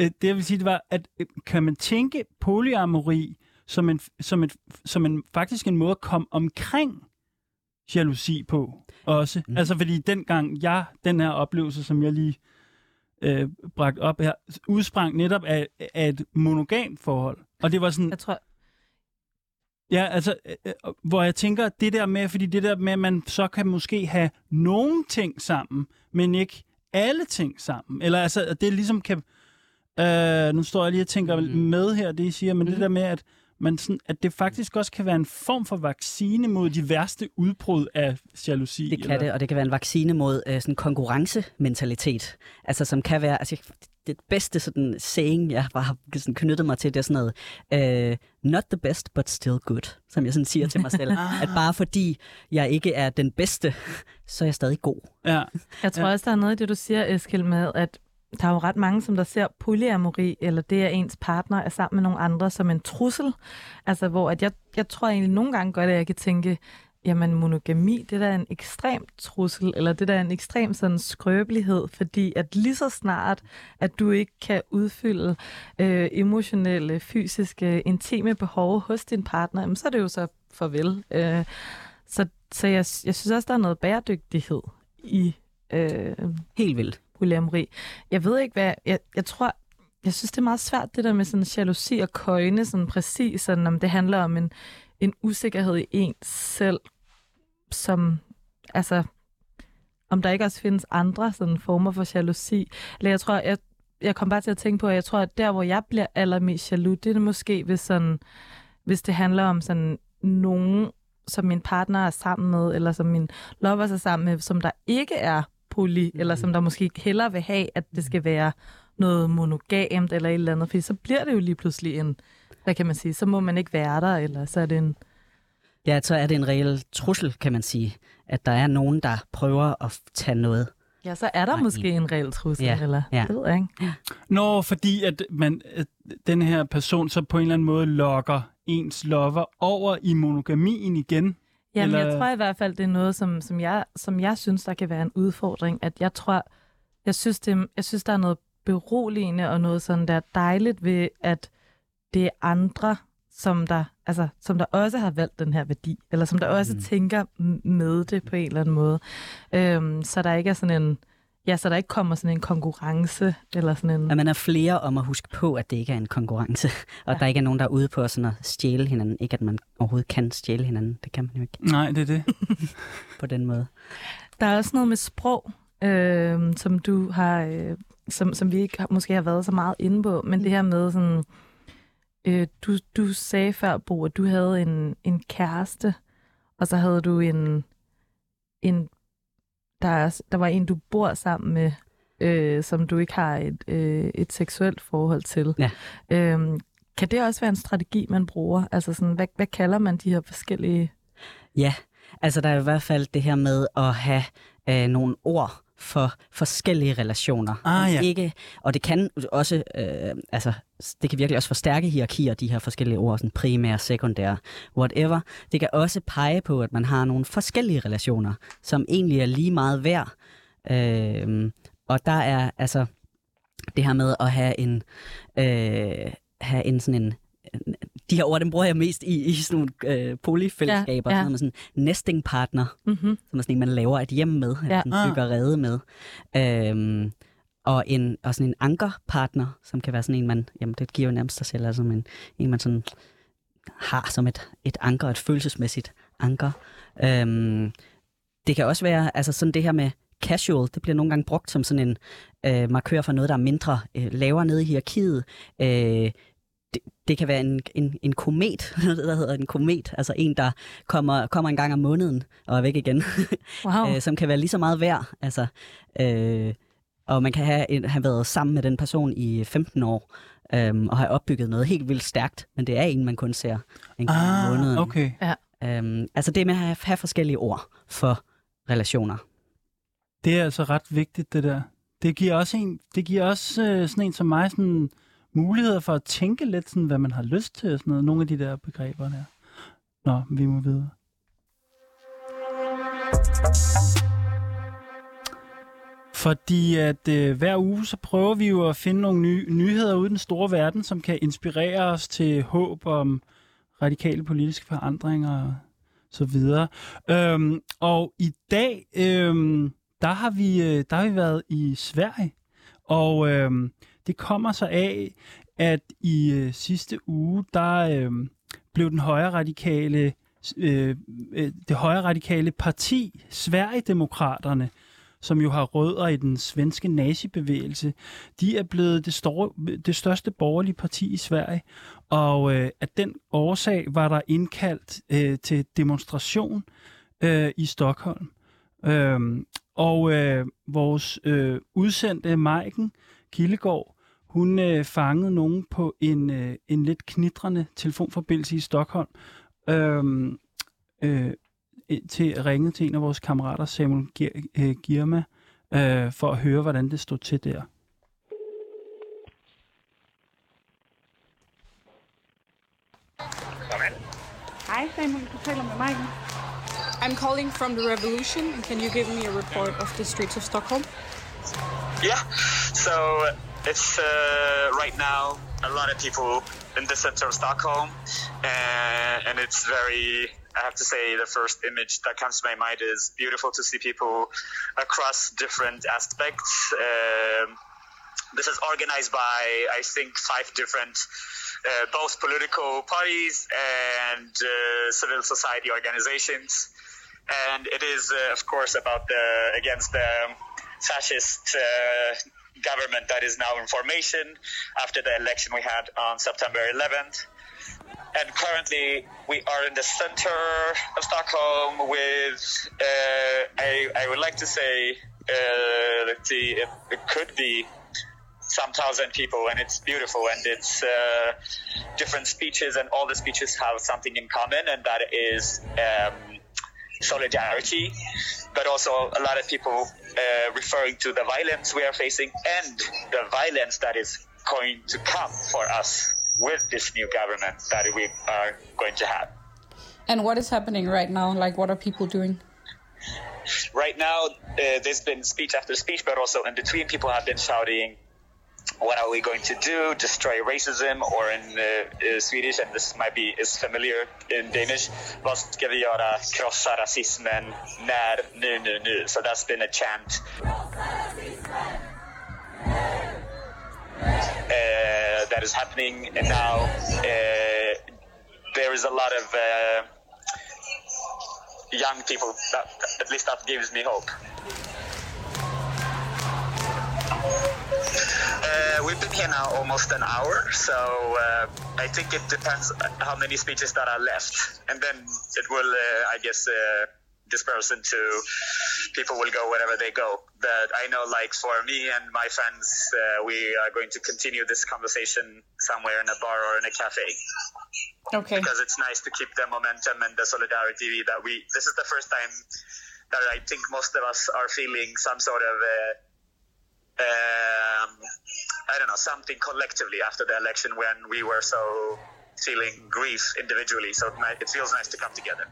Øh, Det jeg vil sige det var at øh, kan man tænke polyamori som en som et som en faktisk en måde at komme omkring jalousi på også. Mm. Altså fordi dengang jeg den her oplevelse som jeg lige øh, bragt op her, udsprang netop af, af et monogamt forhold. Og det var sådan, Jeg tror, ja, altså, øh, øh, hvor jeg tænker, det der med, fordi det der med, at man så kan måske have nogle ting sammen, men ikke alle ting sammen. Eller altså, at det ligesom kan, øh, nu står jeg lige og tænker mm. med her, det I siger, men mm. det Mhm. der med, at man sådan, at det faktisk også kan være en form for vaccine mod de værste udbrud af jalousi. Det kan eller, det, og det kan være en vaccine mod øh, sådan konkurrencementalitet. Altså som kan være, altså det bedste sådan saying, jeg bare har sådan knyttet mig til, det er sådan noget, øh, not the best, but still good, som jeg sådan siger til mig selv. at bare fordi jeg ikke er den bedste, så er jeg stadig god. Ja, jeg tror ja. også, der er noget i det, du siger, Eskild, med, at der er jo ret mange, som der ser polyamori, eller det, at ens partner er sammen med nogle andre, som en trussel. Altså, hvor at jeg, jeg tror egentlig nogle gange godt, at jeg kan tænke, jamen monogami, det der er en ekstrem trussel, eller det der er en ekstrem sådan skrøbelighed, fordi at lige så snart, at du ikke kan udfylde øh, emotionelle, fysiske, intime behov hos din partner, jamen, så er det jo så farvel. Øh, så så jeg, jeg synes også, der er noget bæredygtighed i øh, Helt vildt polyamori. Jeg ved ikke, hvad... Jeg, jeg tror... Jeg synes, det er meget svært, det der med sådan jalousi og køjne, sådan præcis, sådan, om det handler om en, en usikkerhed i ens selv, som, altså, om der ikke også findes andre sådan former for jalousi. Eller jeg tror, jeg, jeg kom bare til at tænke på, at jeg tror, at der, hvor jeg bliver allermest jaloux, det er måske, hvis, sådan, hvis det handler om sådan nogen, som min partner er sammen med, eller som min lover er sammen med, som der ikke er poly, mm. eller som der måske hellere vil have, at det skal være noget monogamt eller et eller andet, fordi så bliver det jo lige pludselig en, hvad kan man sige, så må man ikke være der, eller så er det en... Ja, så er det en reel trussel, kan man sige, at der er nogen, der prøver at tage noget. Ja, så er der Nej, måske en reel trussel, Ja, eller ja. det ved jeg ikke. Nå, fordi at, man, at den her person så på en eller anden måde lokker ens lover over i monogamien igen. Jamen, Eller- jeg tror i hvert fald, det er noget, som, som, jeg, som jeg synes, der kan være en udfordring. At jeg tror, jeg synes, det, jeg synes, der er noget beroligende og noget sådan der dejligt ved, at det er andre, som der, altså, som der også har valgt den her værdi, eller som der også Mm. tænker med det på en eller anden måde. Øhm, så der ikke er sådan en, ja, så der ikke kommer sådan en konkurrence, eller sådan en... At man er flere om at huske på, at det ikke er en konkurrence, og Ja. der ikke er nogen, der er ude på sådan at stjæle hinanden. Ikke at man overhovedet kan stjæle hinanden. Det kan man jo ikke Nej, det er det. på den måde. Der er også noget med sprog, øh, som du har, øh, som, som vi ikke har, måske har været så meget inde på, men det her med sådan, øh, du, du sagde før, Bo, at du havde en, en kæreste, og så havde du en, en der, er, der var en, du bor sammen med, øh, som du ikke har et, øh, et seksuelt forhold til. Ja. Øhm, kan det også være en strategi, man bruger? Altså sådan, hvad, hvad kalder man de her forskellige... Ja, altså der er i hvert fald det her med at have øh, nogle ord for forskellige relationer. Ah, ja. Ikke, og det kan også, øh, altså det kan virkelig også forstærke hierarkier, de her forskellige ord, sådan primære, sekundære, whatever. Det kan også pege på, at man har nogle forskellige relationer, som egentlig er lige meget værd. Øh, og der er altså det her med at have en, øh, have en sådan en de her ord, dem bruger jeg mest i, i sådan nogle øh, polyfællesskaber, Ja, ja, sådan en nesting partner, Mm-hmm. som er sådan en, man laver et hjem med, Ja. ja. sådan Ah. bygger rede med. Øhm, og, en, og sådan en ankerpartner, som kan være sådan en, man, jamen det giver jo nærmest sig selv, altså en, en man sådan har som et, et anker, et følelsesmæssigt anker. Øhm, det kan også være, altså sådan det her med casual, det bliver nogle gange brugt som sådan en øh, markør for noget, der er mindre, øh, lavere nede i hierarkiet. Øh, det, det kan være en, en, en komet, noget der hedder en komet, altså en, der kommer, kommer en gang om måneden og er væk igen, Wow. øh, som kan være lige så meget værd. Altså, øh, og man kan have, en, have været sammen med den person i 15 år, øhm, og have opbygget noget helt vildt stærkt, men det er en, man kun ser en gang om Ah, måneden. okay. Øhm, altså det med at have, have forskellige ord for relationer. Det er altså ret vigtigt, det der. Det giver også, en, det giver også øh, sådan en som mig sådan muligheder for at tænke lidt, sådan, hvad man har lyst til, og sådan noget. Nogle af de der begreber der. Nå, vi må videre. Fordi at øh, hver uge, så prøver vi jo at finde nogle nye nyheder ude i den store verden, som kan inspirere os til håb om radikale politiske forandringer og så videre. Øhm, og i dag, øhm, der, har vi, øh, der har vi været i Sverige, og øhm, det kommer så af, at i øh, sidste uge, der øh, blev den højre radikale, øh, øh, det højre radikale parti, Sverigedemokraterne, som jo har rødder i den svenske nazibevægelse, de er blevet det, store, det største borgerlige parti i Sverige. Og øh, af den årsag var der indkaldt øh, til demonstration øh, i Stockholm. Øh, og øh, vores øh, udsendte Maiken Kildegård, hun øh, fangede nogen på en, øh, en lidt knitrende telefonforbindelse i Stockholm, øhm, øh, øh, til ringede til en af vores kammerater, Samuel øh, Girma, øh, for at høre, hvordan det stod til der. Hej, Samuel. Du taler med mig. I'm calling from the revolution. Can you give me a report of the streets of Stockholm? Yeah. So it's uh, right now a lot of people in the center of Stockholm, and, and it's very. I have to say, the first image that comes to my mind is beautiful to see people across different aspects. Um, this is organized by, I think, five different, uh, both political parties and uh, civil society organizations, and it is, uh, of course, about the against the fascist uh, government that is now in formation after the election we had on September 11th. And currently, we are in the center of Stockholm with, uh, I, I would like to say, uh, let's see, it, it could be some thousand people, and it's beautiful, and it's uh, different speeches, and all the speeches have something in common, and that is um, solidarity, but also a lot of people uh, referring to the violence we are facing and the violence that is going to come for us with this new government that we are going to have. And what is happening right now? Like, what are people doing? Right now, uh, there's been speech after speech, but also in between, people have been shouting, what are we going to do? Destroy racism, or in uh, uh, Swedish, and this might be is familiar in Danish. Vad ska vi göra? Krossa rasismen. När? Nu, nu, nu. So that's been a chant. Uh, that is happening, and now uh, there is a lot of uh, young people. That, at least that gives me hope. Uh, we've been here now almost an hour, so uh, I think it depends how many speeches that are left, and then it will, uh, I guess, uh, disperse into people will go wherever they go. But I know, like for me and my friends, uh, we are going to continue this conversation somewhere in a bar or in a cafe Okay. because it's nice to keep the momentum and the solidarity that we. This is the first time that I think most of us are feeling some sort of. Uh, um, I don't know something collectively after the election when we were so feeling grief individually. So it, might, it feels nice to come together.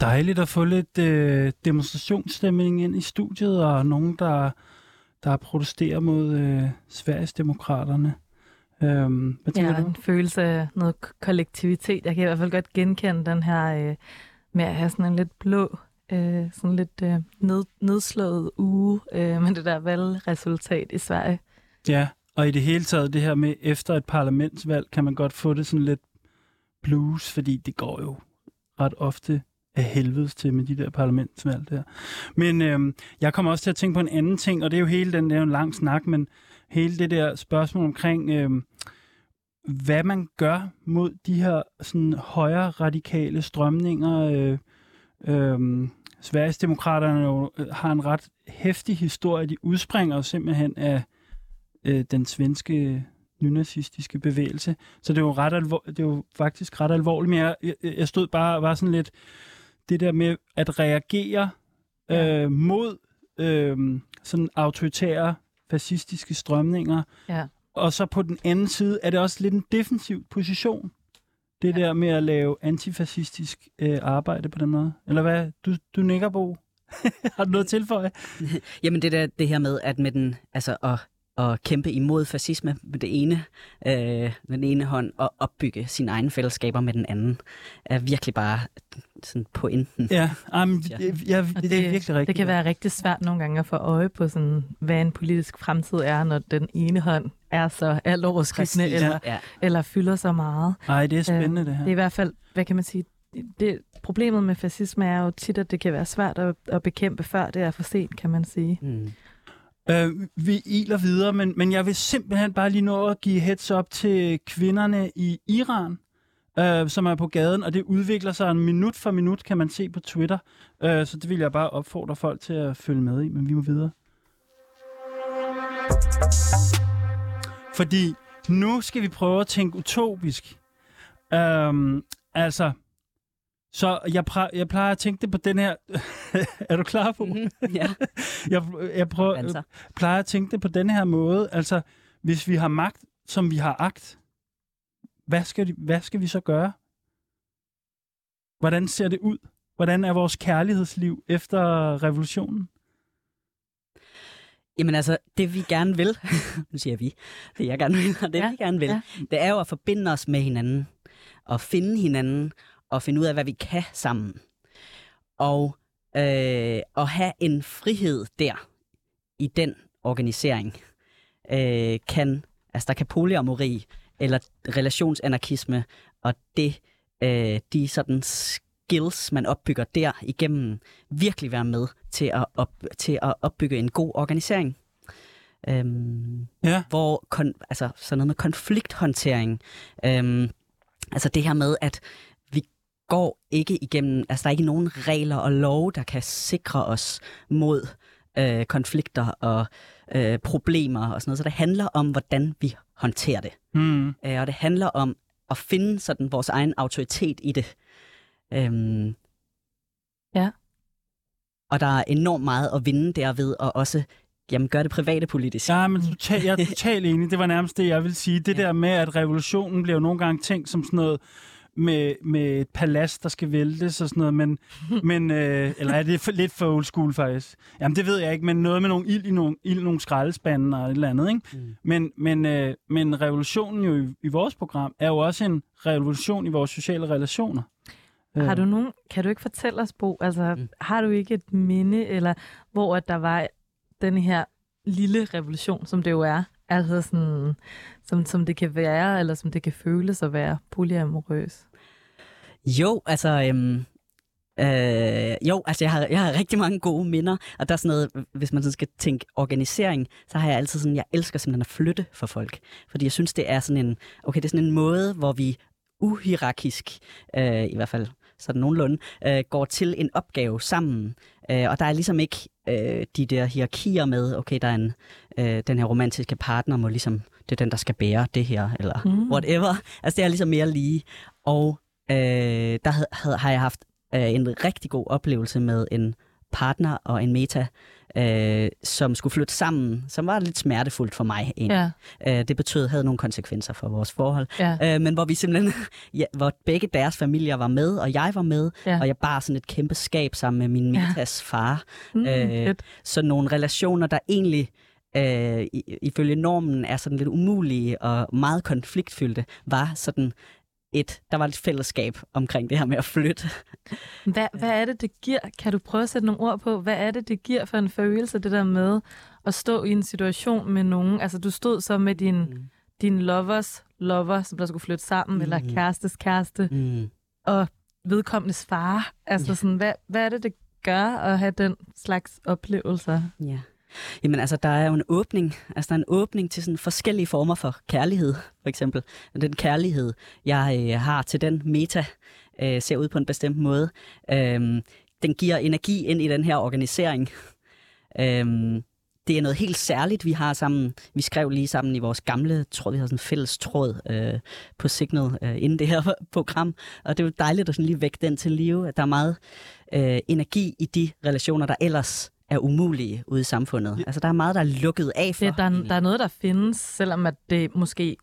Dejligt at få lidt øh, demonstrationsstemning ind i studiet, og nogen, der, der protesterer mod øh, Sveriges demokraterne. Øhm, hvad Ja, du? en følelse af noget kollektivitet. Jeg kan i hvert fald godt genkende den her øh, med at have sådan en lidt blå, øh, sådan lidt øh, ned, nedslået uge øh, med det der valgresultat i Sverige. Ja, og i det hele taget det her med, efter et parlamentsvalg, kan man godt få det sådan lidt blues, fordi det går jo ret ofte af helvedes til med de der parlamentsvalg der. Men øhm, jeg kommer også til at tænke på en anden ting, og det er jo hele den, det er jo en lang snak, men hele det der spørgsmål omkring, øhm, hvad man gør mod de her sådan højere radikale strømninger. Øh, øh, Sverigesdemokraterne jo øh, har en ret hæftig historie. De udspringer jo simpelthen af øh, den svenske nynazistiske bevægelse. Så det er jo, ret alvor- det er jo faktisk ret alvorligt. Men jeg, jeg, jeg stod bare var sådan lidt det der med at reagere øh, mod øh, sådan autoritære fascistiske strømninger. Ja. Og så på den anden side er det også lidt en defensiv position. Det der med at lave antifascistisk øh, arbejde på den måde. Eller hvad? Du, du nikker, Bo. Har du noget at tilføje? Jamen det der, det her med, at med den, altså at, at kæmpe imod fascisme med det ene, øh, med den ene hånd, og opbygge sine egne fællesskaber med den anden, er virkelig bare sådan pointen. Ja, um, Ja. ja. ja det, det er virkelig rigtigt. Det kan være rigtig svært nogle gange at få øje på, sådan, hvad en politisk fremtid er, når den ene hånd er så alt overskyggende, Præcis. eller, Ja. eller fylder så meget. Nej, det er spændende, Øh, det her. Det er i hvert fald, hvad kan man sige, det, problemet med fascisme er jo tit, at det kan være svært at, at bekæmpe, før det er for sent, kan man sige. Mm. Øh, vi iler videre, men, men jeg vil simpelthen bare lige nå at give heads up til kvinderne i Iran, øh, som er på gaden, og det udvikler sig en minut for minut, kan man se på Twitter. Øh, så det vil jeg bare opfordre folk til at følge med i, men vi må videre. Fordi nu skal vi prøve at tænke utopisk. Øhm, altså, så jeg, pra- jeg plejer at tænke det på den her... er du klar på? Mhm, ja, Jeg, jeg prøver, altså. plejer at tænke det på den her måde. Altså, hvis vi har magt, som vi har agt, hvad skal, hvad skal vi så gøre? Hvordan ser det ud? Hvordan er vores kærlighedsliv efter revolutionen? Jamen altså, det vi gerne vil, nu siger vi, det jeg gerne vil, og det Ja, vi gerne vil, ja. det er jo at forbinde os med hinanden, og finde hinanden, og finde ud af, hvad vi kan sammen. Og øh, at have en frihed der, i den organisering, øh, kan, altså der kan polyamori, eller relationsanarkisme, og det, øh, de sådan skills, man opbygger der igennem, virkelig være med til at, op, til at opbygge en god organisering. Øhm, Ja. hvor kon, altså sådan noget med konflikthåndtering, øhm, altså det her med, at går ikke igennem, altså der er ikke nogen regler og love, der kan sikre os mod øh, konflikter og øh, problemer og sådan noget. Så det handler om, hvordan vi håndterer det. Mm. Øh, og det handler om at finde sådan vores egen autoritet i det. Øhm, Ja. Og der er enormt meget at vinde derved, og også jamen, gøre det private politisk. Ja, men total, jeg er totalt enig. Det var nærmest det, jeg vil sige. Det Ja. der med, at revolutionen bliver jo nogle gange tænkt som sådan noget med, med et palads, der skal væltes og sådan noget, men, men øh, eller er det for, lidt for old school faktisk? Jamen det ved jeg ikke, men noget med nogle ild i nogle, ild i nogle skraldespande og et eller andet, ikke? Mm. Men, men, øh, men revolutionen jo i, i vores program er jo også en revolution i vores sociale relationer. Har Øh, du nogen, kan du ikke fortælle os, Bo, altså Mm. har du ikke et minde, eller hvor at der var den her lille revolution, som det jo er, altså sådan, som, som det kan være, eller som det kan føles at være polyamorøs? Jo, altså... Øhm, øh, jo, altså jeg har, jeg har rigtig mange gode minder, og der er sådan noget, hvis man sådan skal tænke organisering, så har jeg altid sådan, jeg elsker simpelthen at flytte for folk. Fordi jeg synes, det er sådan en, okay, det er sådan en måde, hvor vi uhierarkisk, øh, i hvert fald sådan nogenlunde, øh, går til en opgave sammen. Øh, og der er ligesom ikke øh, de der hierarkier med, okay, der er en, øh, den her romantiske partner må ligesom, det er den, der skal bære det her, eller Mm. whatever. Altså det er ligesom mere lige. Og øh, der havde, havde, har jeg haft øh, en rigtig god oplevelse med en partner og en meta, øh, som skulle flytte sammen, som var lidt smertefuldt for mig egentlig. Ja, Øh, det betød, havde nogle konsekvenser for vores forhold. ja, Øh, men hvor vi simpelthen, ja, hvor begge deres familier var med, og jeg var med, ja. og jeg bar sådan et kæmpe skab sammen med min Ja. Metas far. Mm, øh. Så nogle relationer, der egentlig øh, ifølge normen er sådan lidt umulige og meget konfliktfyldte, var sådan et, der var et fællesskab omkring det her med at flytte. Hvad, hvad er det, det giver? Kan du prøve at sætte nogle ord på? Hvad er det, det giver for en følelse, det der med at stå i en situation med nogen? Altså, du stod så med din, Mm. din lovers lover, som der skulle flytte sammen, mm. eller kærestes kæreste, Mm. og vedkommendes far. Altså, Ja. sådan, hvad, hvad er det, det gør at have den slags oplevelser? Ja. Jamen altså, der er jo en åbning. Altså, der er en åbning til sådan forskellige former for kærlighed, for eksempel. Den kærlighed, jeg øh, har til den meta, øh, ser ud på en bestemt måde. Øh, den giver energi ind i den her organisering. Øh, det er noget helt særligt, vi har sammen. Vi skrev lige sammen i vores gamle tråd, vi har sådan en fælles tråd øh, på Signal øh, inden det her program. Og det er jo dejligt at sådan lige vække den til live, at der er meget øh, energi i de relationer, der ellers er umulige ude i samfundet. Altså, der er meget, der er lukket af for. Det, der, er, der er noget, der findes, selvom at det måske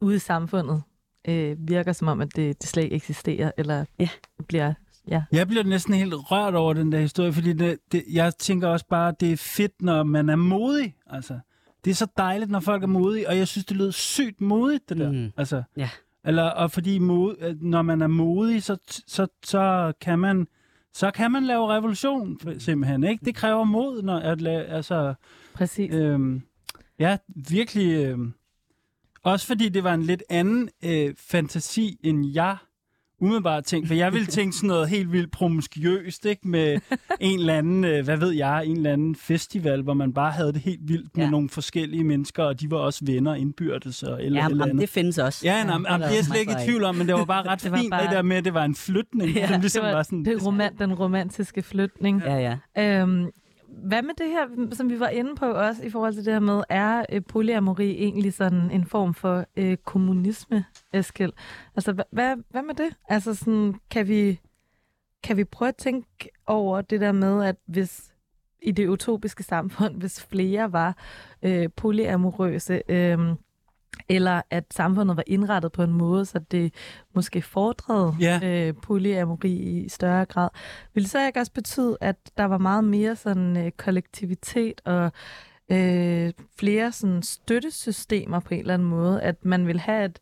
ude i samfundet øh, virker som om, at det, det slet ikke eksisterer, eller Ja. bliver... Ja. Jeg bliver næsten helt rørt over den der historie, fordi det, det, jeg tænker også bare, at det er fedt, når man er modig. Altså, det er så dejligt, når folk er modige, og jeg synes, det lyder sygt modigt, det der. Mhm. Altså, Ja. Eller, og fordi mod, øh, når man er modig, så, så, så kan man så kan man lave revolution simpelthen, ikke? Det kræver mod, når at lave, altså, Præcis. øhm, ja, virkelig, øhm, også fordi det var en lidt anden øh, fantasi, end jeg umiddelbart tænkte, for jeg ville tænke sådan noget helt vildt promiskuøst, ikke? Med en eller anden, øh, hvad ved jeg, en eller anden festival, hvor man bare havde det helt vildt med Ja. nogle forskellige mennesker, og de var også venner indbyrdes og eller, Ja, eller jamen, andet. det findes også. Ja, nej, ja, det er jeg slet ikke i tvivl om, men det var bare ret Det var fint, bare- det der med, at det var en flytning. Ja, som det ligesom var, var sådan, det roman, den romantiske flytning. Ja, ja. Øhm, hvad med det her, som vi var inde på også i forhold til det her med, er øh, polyamori egentlig sådan en form for øh, kommunisme, Eskild? Altså, hvad, hvad, hvad med det? Altså, sådan, kan vi kan vi prøve at tænke over det der med, at hvis i det utopiske samfund, hvis flere var øh, polyamorøse, øh, eller at samfundet var indrettet på en måde, så det måske fordrede Ja. øh, polyamori i større grad. Vil det så ikke også betyde, at der var meget mere sådan øh, kollektivitet og øh, flere sådan støttesystemer på en eller anden måde, at man vil have et,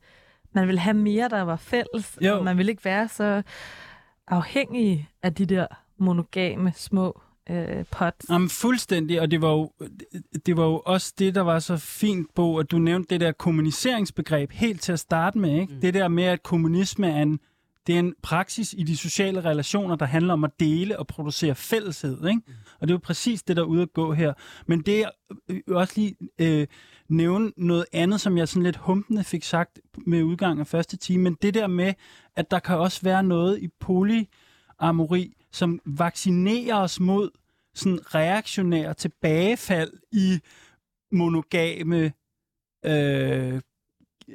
man vil have mere, der var fælles, Jo. og man vil ikke være så afhængig af de der monogame små øh, pots. Jamen, fuldstændig, og det var, jo, det var jo også det, der var så fint på, at du nævnte det der kommuniceringsbegreb helt til at starte med. Ikke? Mm. Det der med, at kommunisme er en, det er en praksis i de sociale relationer, der handler om at dele og producere fælleshed. Ikke? Mm. Og det er jo præcis det, der er ude at gå her. Men det er øh, også lige øh, nævne noget andet, som jeg sådan lidt humpende fik sagt med udgang af første time, men det der med, at der kan også være noget i polyamori, som vaccinerer os mod sådan reaktionære tilbagefald i monogame øh,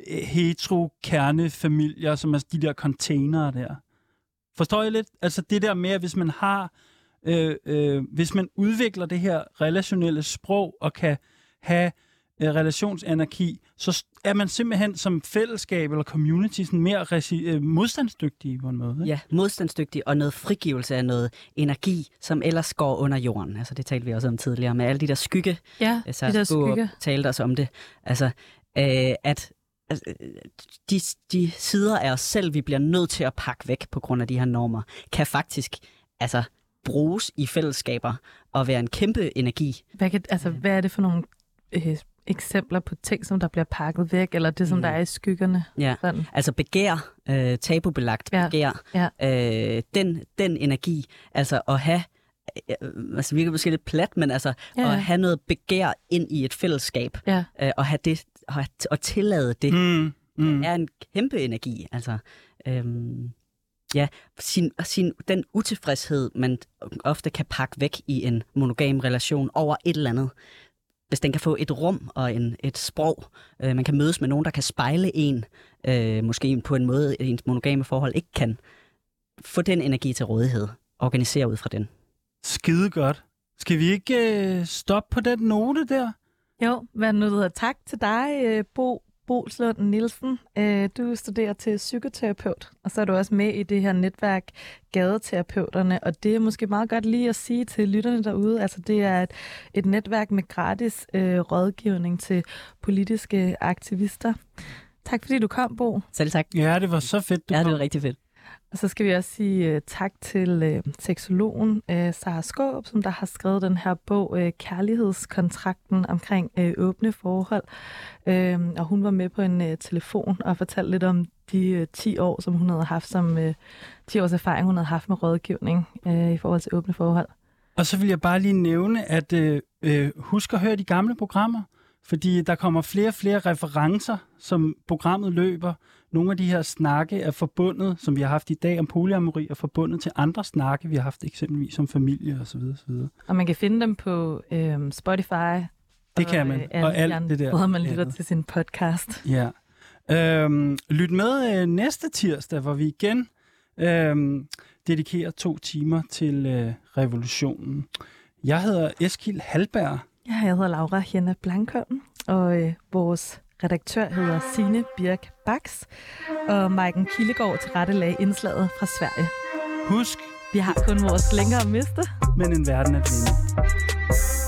hetero-kernefamilier, som er de der containere der. Forstår jeg lidt? Altså det der med, at hvis man har, øh, øh, hvis man udvikler det her relationelle sprog og kan have øh, relationsanarki, så er man simpelthen som fællesskab eller community sådan mere resi- øh, modstandsdygtige på en måde. Ikke? Ja, modstandsdygtig og noget frigivelse af noget energi, som ellers går under jorden. Altså det talte vi også om tidligere med alle de der skygge. Ja, Jeg de der skygge. talte os om det. Altså, øh, at altså, de, de sider af os selv, vi bliver nødt til at pakke væk på grund af de her normer, kan faktisk altså, bruges i fællesskaber og være en kæmpe energi. Hvad, kan, altså, hvad er det for nogle øh, eksempler på ting, som der bliver pakket væk, eller det, som Mm. der er i skyggerne? Ja. Sådan. Altså begær, øh, tabubelagt Ja, begær, ja. Øh, den, den energi, altså at have, øh, altså virker måske lidt plat, men altså Ja, ja. at have noget begær ind i et fællesskab, Ja. øh, og have det, og, og tillade det, Mm, mm. er en kæmpe energi. Altså, øhm, ja, sin, sin, den utilfredshed, man ofte kan pakke væk i en monogam relation over et eller andet, hvis den kan få et rum og en, et sprog, øh, man kan mødes med nogen, der kan spejle en, øh, måske på en måde, ens monogame forhold ikke kan, få den energi til rådighed, organisere ud fra den. Skide godt. Skal vi ikke øh, stoppe på den note der? Jo, hvad nu det hedder. Tak til dig, øh, Bo Bolslund Nielsen. Øh, Du studerer til psykoterapeut, og så er du også med i det her netværk Gadeterapeuterne, og det er måske meget godt lige at sige til lytterne derude, altså det er et, et netværk med gratis øh, rådgivning til politiske aktivister. Tak fordi du kom, Bo. Selv tak. Ja, det var så fedt, du Ja, det kom. er rigtig fedt. Og så skal vi også sige uh, tak til uh, seksologen øh, uh, Sara Skåb, som der har skrevet den her bog, uh, Kærlighedskontrakten omkring uh, åbne forhold. Uh, og hun var med på en uh, telefon og fortalte lidt om de uh, 10 år, som hun havde haft som uh, 10 års erfaring, hun havde haft med rådgivning uh, i forhold til åbne forhold. Og så vil jeg bare lige nævne, at uh, husk at høre de gamle programmer, fordi der kommer flere og flere referencer, som programmet løber. Nogle af de her snakke er forbundet, som vi har haft i dag om polyamori, er forbundet til andre snakke, vi har haft eksempelvis om familie osv. osv. Og man kan finde dem på uh, Spotify. Det kan man, øh, og alt det der Hvor man lytter andet. til sin podcast. Ja. Øhm, lyt med øh, næste tirsdag, hvor vi igen øhm, dedikerer to timer til øh, revolutionen. Jeg hedder Eskil Halberg. Ja, jeg hedder Laura Henne Blankholm, og øh, vores redaktør hedder Sine Birk Bax, og Maiken Kildegård til rette lag indslaget fra Sverige. Husk, Vi har kun vores længere at miste. men en verden at vinde.